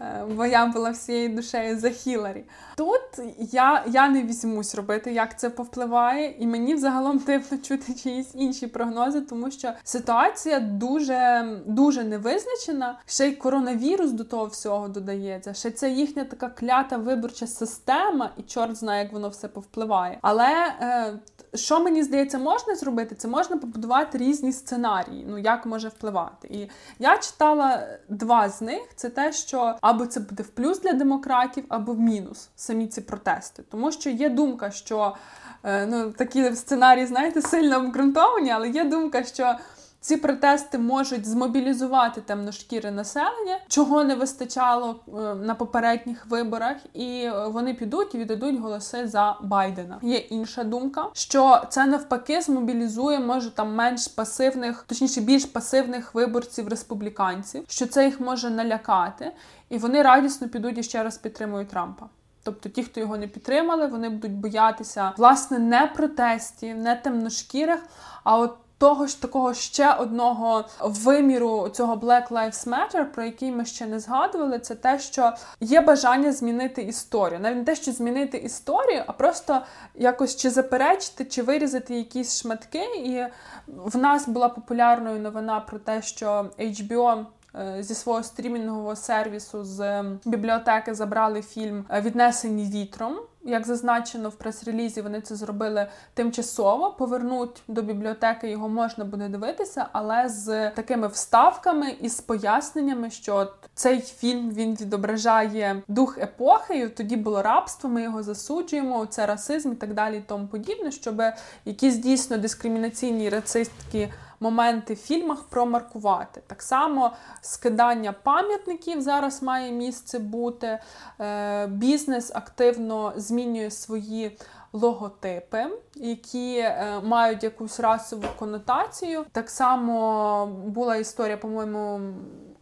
Е, бо я була всією душею за Хіларі. Тут я я не візьмусь робити, як це повпливає, і мені взагалом дивно чути чиїсь інші прогнози, тому що ситуація дуже дуже невизначена. Ще й коронавірус до того всього додається. Ще це їхня така клята виборча система, і чорт знає, як воно все повпливає. Але е, що мені здається, можна зробити, це можна побудувати різні сценарії, ну як може впливати. І я читала два з них: це те, що або це буде в плюс для демократів, або в мінус самі ці протести. Тому що є думка, що е, ну такі сценарії, знаєте, сильно обґрунтовані, але є думка, що. Ці протести можуть змобілізувати темношкіре населення, чого не вистачало е, на попередніх виборах, і вони підуть і віддадуть голоси за Байдена. Є інша думка, що це навпаки змобілізує, може там менш пасивних, точніше більш пасивних виборців республіканців, що це їх може налякати, і вони радісно підуть і ще раз підтримують Трампа. Тобто ті, хто його не підтримали, вони будуть боятися власне не протестів, не темношкірих, а от того ж такого ще одного виміру цього Black Lives Matter, про який ми ще не згадували, це те, що є бажання змінити історію. Навіть не те, що змінити історію, а просто якось чи заперечити, чи вирізати якісь шматки. І в нас була популярною новина про те, що HBO Е, зі свого стрімінгового сервісу з бібліотеки забрали фільм е, Віднесені вітром. Як зазначено в прес-релізі, вони це зробили тимчасово. Повернуть до бібліотеки його можна буде дивитися, але з такими вставками і з поясненнями, що цей фільм він відображає дух епохи. і Тоді було рабство. Ми його засуджуємо. Це расизм і так далі, і тому подібне, щоб якісь дійсно дискримінаційні рацистські моменти в фільмах промаркувати. Так само скидання пам'ятників зараз має місце бути. Е, бізнес активно змінює свої логотипи, які е, мають якусь расову конотацію. Так само була історія, по-моєму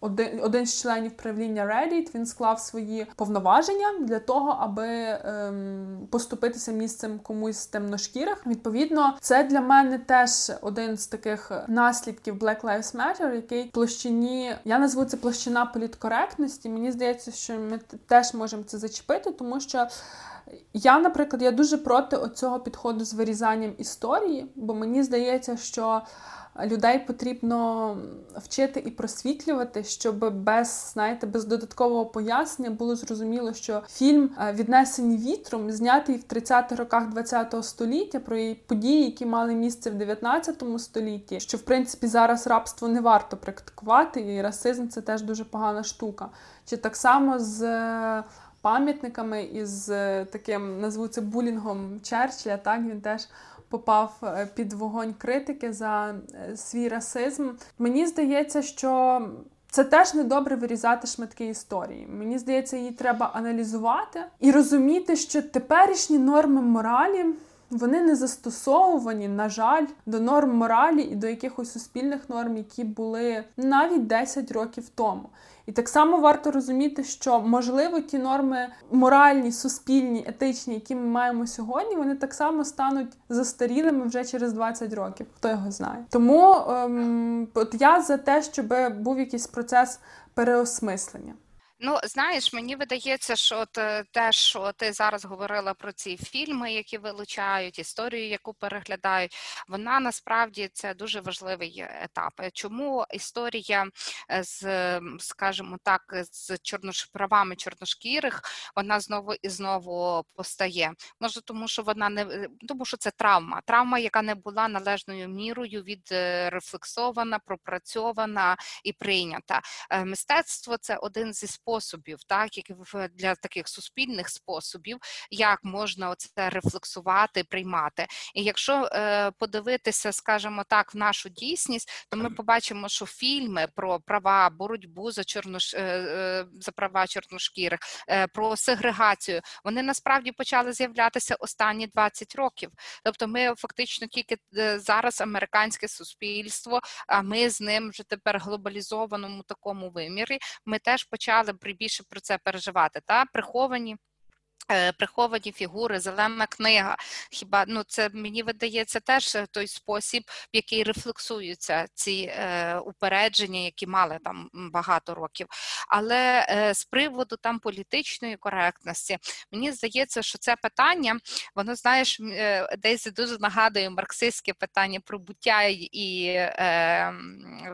один один з членів правління Reddit, він склав свої повноваження для того, аби ем, поступитися місцем комусь з темношкірих. Відповідно, це для мене теж один з таких наслідків Black Lives Matter, який в площині я назву це площина політкоректності. Мені здається, що ми теж можемо це зачепити, тому що. Я, наприклад, я дуже проти цього підходу з вирізанням історії, бо мені здається, що людей потрібно вчити і просвітлювати, щоб без знаєте, без додаткового пояснення було зрозуміло, що фільм е, віднесені вітром знятий в 30-х роках ХХ століття про події, які мали місце в 19 столітті, що в принципі зараз рабство не варто практикувати, і расизм це теж дуже погана штука. Чи так само з е, пам'ятниками і з е, таким назву це булінгом Черчилля, так він теж попав е, під вогонь критики за е, свій расизм. Мені здається, що це теж не добре вирізати шматки історії. Мені здається, її треба аналізувати і розуміти, що теперішні норми моралі. Вони не застосовувані, на жаль, до норм моралі і до якихось суспільних норм, які були навіть 10 років тому. І так само варто розуміти, що можливо ті норми моральні, суспільні, етичні, які ми маємо сьогодні, вони так само стануть застарілими вже через 20 років. Хто його знає? Тому ем, от я за те, щоб був якийсь процес переосмислення. Ну, знаєш, мені видається, що е, те, що ти зараз говорила про ці фільми, які вилучають, історію, яку переглядають, вона насправді це дуже важливий етап. Чому історія е, з, скажімо так, з чорнош... правами чорношкірих вона знову і знову постає? Може, тому що вона не е, тому, що це травма, травма, яка не була належною мірою відрефлексована, пропрацьована і прийнята. Мистецтво це один зі способів так як для таких суспільних способів, як можна це рефлексувати, приймати. І якщо е, подивитися, скажімо так, в нашу дійсність, то ми побачимо, що фільми про права, боротьбу за чорнош... Е, е, за права чорношкірих, е, про сегрегацію, вони насправді почали з'являтися останні 20 років. Тобто, ми фактично тільки зараз американське суспільство, а ми з ним вже тепер глобалізованому такому вимірі. Ми теж почали більше про це переживати, та приховані. Е, приховані фігури, зелена книга. Хіба ну це мені видається теж той спосіб, в який рефлексуються ці е, упередження, які мали там багато років. Але е, з приводу там політичної коректності, мені здається, що це питання, воно знаєш, е, десь дуже нагадує марксистське питання про буття і е,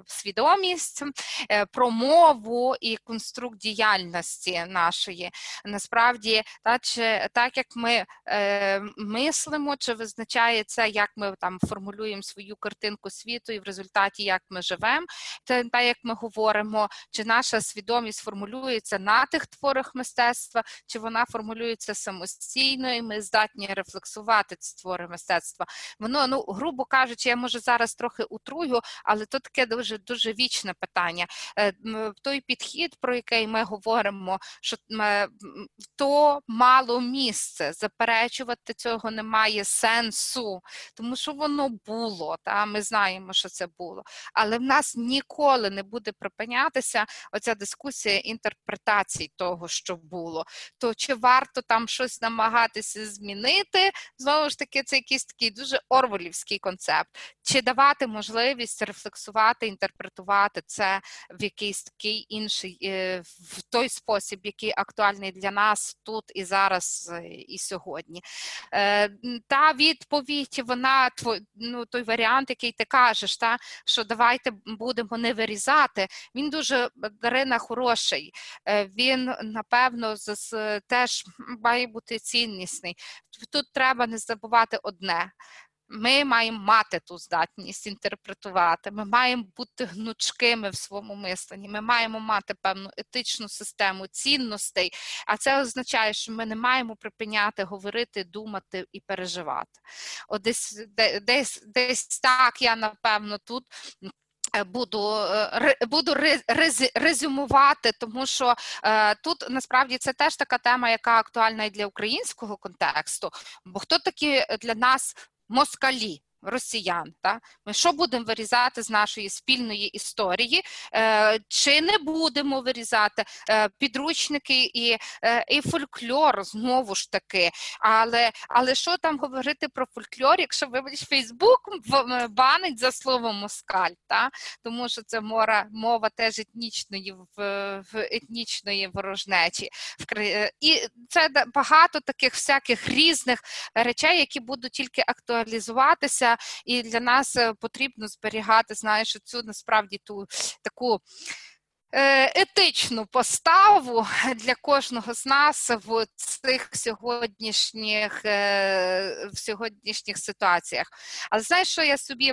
свідомість, е, про мову і конструкт діяльності нашої. Насправді та чи так як ми е, мислимо, чи визначає це, як ми там формулюємо свою картинку світу, і в результаті як ми живемо, це так як ми говоримо, чи наша свідомість формулюється на тих творах мистецтва, чи вона формулюється самостійно, і ми здатні рефлексувати ці твори мистецтва. Воно, ну грубо кажучи, я може зараз трохи утрую, але то таке дуже дуже вічне питання. Е, той підхід, про який ми говоримо, що то мало місце. Заперечувати цього немає сенсу, тому що воно було. Та Ми знаємо, що це було. Але в нас ніколи не буде припинятися оця дискусія інтерпретацій того, що було. То чи варто там щось намагатися змінити? Знову ж таки, це якийсь такий дуже орволівський концепт. Чи давати можливість рефлексувати, інтерпретувати це в якийсь такий інший, е, в той спосіб, який актуальний для нас тут і зараз, е, і сьогодні. Е, та відповідь, вона ну, той варіант, який ти кажеш, та, що давайте будемо не вирізати. Він дуже Дарина хороший. Він, напевно, теж має бути ціннісний. Тут треба не забувати одне. Ми маємо мати ту здатність інтерпретувати, ми маємо бути гнучкими в своєму мисленні, ми маємо мати певну етичну систему цінностей, а це означає, що ми не маємо припиняти говорити, думати і переживати. От десь десь, десь так я напевно тут. Е, буду е, буду резюмувати, тому що е, тут насправді це теж така тема, яка актуальна і для українського контексту. Бо хто такі для нас москалі. Росіян. Та? Ми що будемо вирізати з нашої спільної історії, е, чи не будемо вирізати е, підручники і е, і фольклор знову ж таки. Але але що там говорити про фольклор, якщо вибач, Фейсбук банить за слово москаль, та? тому що це мова, мова теж етнічної в, в етнічної ворожнечі. І це багато таких всяких різних речей, які будуть тільки актуалізуватися і для нас е, потрібно зберігати, знаєш, цю насправді ту таку. Е, етичну поставу для кожного з нас в цих сьогоднішніх е, в сьогоднішніх ситуаціях. Але знаєш, що я собі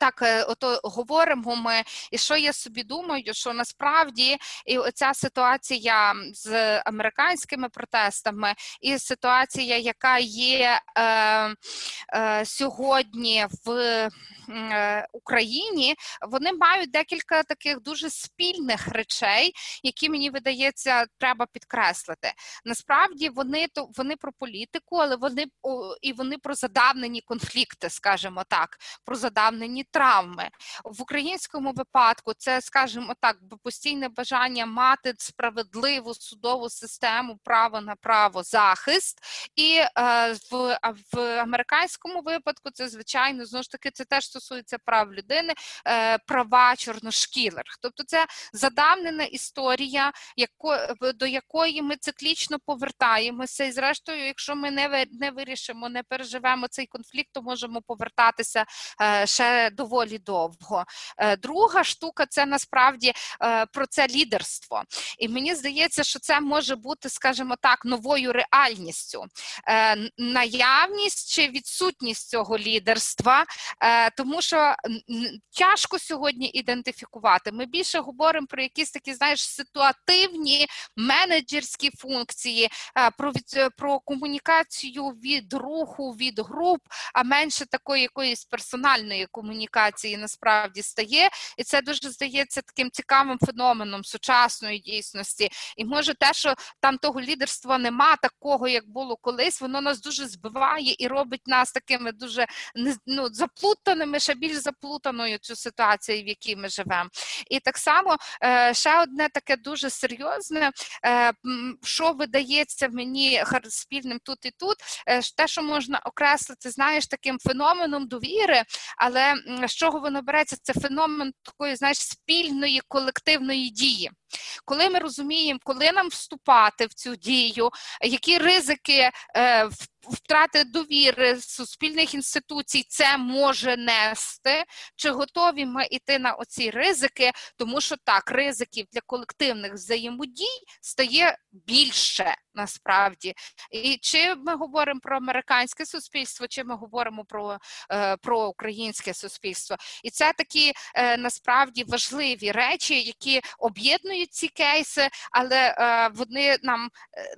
так, е, ото говоримо ми, і що я собі думаю, що насправді і ця ситуація з американськими протестами, і ситуація, яка є е, е, сьогодні в е, Україні, вони мають декілька таких дуже спільних речей, які мені видається, треба підкреслити. Насправді вони то вони про політику, але вони і вони про задавнені конфлікти, скажімо так, про задавнені зазнанні травми в українському випадку. Це скажімо так, постійне бажання мати справедливу судову систему, право на право захист, і е, в в американському випадку це звичайно знову ж таки це теж стосується прав людини, е, права чорношкілих. Тобто, це задавнена історія, яко, до якої ми циклічно повертаємося, і зрештою, якщо ми не не вирішимо, не переживемо цей конфлікт, то можемо повертатися е, ще доволі довго. Е, друга штука це насправді е, про це лідерство. І мені здається, що це може бути, скажімо так, новою реальністю. Е, наявність чи відсутність цього лідерства, тому що тяжко сьогодні ідентифікувати. Ми більше говоримо про якісь такі, знаєш, ситуативні менеджерські функції, про від, про комунікацію від руху, від груп, а менше такої якоїсь персональної комунікації комунікації насправді стає, і це дуже здається таким цікавим феноменом сучасної дійсності. І може те, що там того лідерства нема, такого як було колись, воно нас дуже збиває і робить нас такими дуже ну, заплутаними, ще більш заплутаною цю ситуацію, в якій ми живемо. І так само е, ще одне таке дуже серйозне, е, що видається мені спільним тут і тут, е, те, що можна окреслити, знаєш, таким феноменом довіри, але з чого воно береться? Це феномен такої, знаєш, спільної колективної дії. Коли ми розуміємо, коли нам вступати в цю дію, які ризики е, втрати довіри суспільних інституцій це може нести, чи готові ми йти на оці ризики, тому що так, ризиків для колективних взаємодій стає більше насправді. І чи ми говоримо про американське суспільство, чи ми говоримо про е, про українське суспільство. І це такі е, насправді важливі речі, які об'єднують ці кейси, але е, вони нам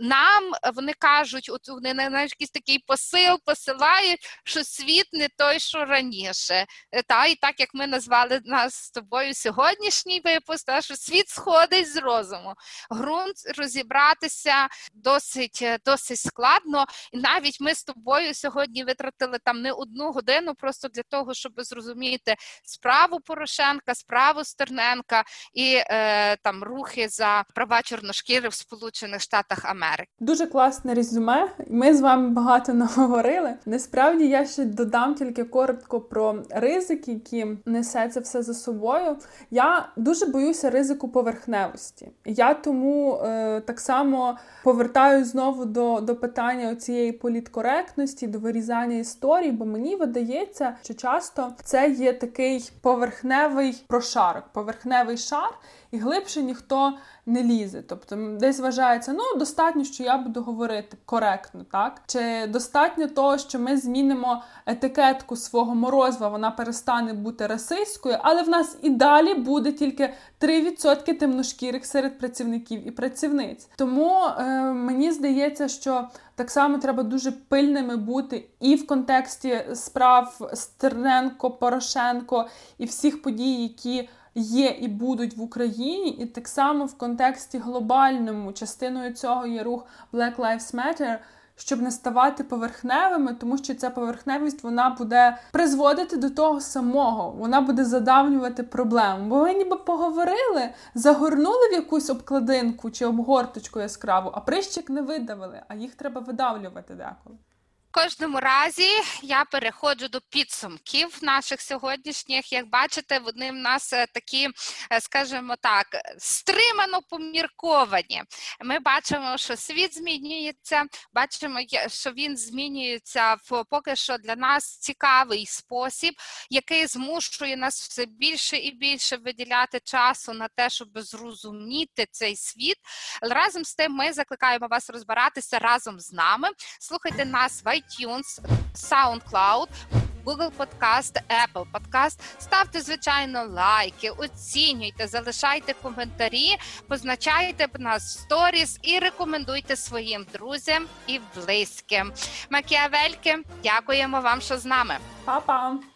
нам вони кажуть, от вони на якісь такий посил посилають, що світ не той, що раніше. Та І так як ми назвали нас з тобою сьогоднішній випуск, та, що світ сходить з розуму. Грунт розібратися досить е, досить складно. І навіть ми з тобою сьогодні витратили там не одну годину просто для того, щоб зрозуміти справу Порошенка, справу Стерненка і е, там рухи за права чорношкірих в Сполучених Штатах Америки. Дуже класне резюме. Ми з вами багато наговорили. Насправді я ще додам тільки коротко про ризики, які несе це все за собою. Я дуже боюся ризику поверхневості. Я тому е, так само повертаю знову до до питання цієї політкоректності, до вирізання історії, бо мені видається, що часто це є такий поверхневий прошарок, поверхневий шар і глибше ніхто не лізе. Тобто десь вважається, ну достатньо, що я буду говорити коректно, так? Чи достатньо того, що ми змінимо етикетку свого морозива, вона перестане бути расистською, але в нас і далі буде тільки 3% темношкірих серед працівників і працівниць. Тому е, мені здається, що так само треба дуже пильними бути і в контексті справ Стерненко, Порошенко і всіх подій, які є і будуть в Україні, і так само в контексті глобальному. Частиною цього є рух Black Lives Matter, щоб не ставати поверхневими, тому що ця поверхневість вона буде призводити до того самого, вона буде задавнювати проблему. Бо ви ніби поговорили, загорнули в якусь обкладинку чи обгорточку яскраву, а прищик не видавили, а їх треба видавлювати деколи кожному разі я переходжу до підсумків наших сьогоднішніх. Як бачите, вони в нас е, такі, е, скажімо так, стримано помірковані. Ми бачимо, що світ змінюється. Бачимо, що він змінюється в поки що для нас цікавий спосіб, який змушує нас все більше і більше виділяти часу на те, щоб зрозуміти цей світ. Але разом з тим ми закликаємо вас розбиратися разом з нами. Слухайте нас в iTunes, SoundCloud, Google Podcast, Apple Podcast. Ставте, звичайно, лайки, оцінюйте, залишайте коментарі, позначайте нас в сторіс і рекомендуйте своїм друзям і близьким. Макіавельки, дякуємо вам, що з нами. Па-па!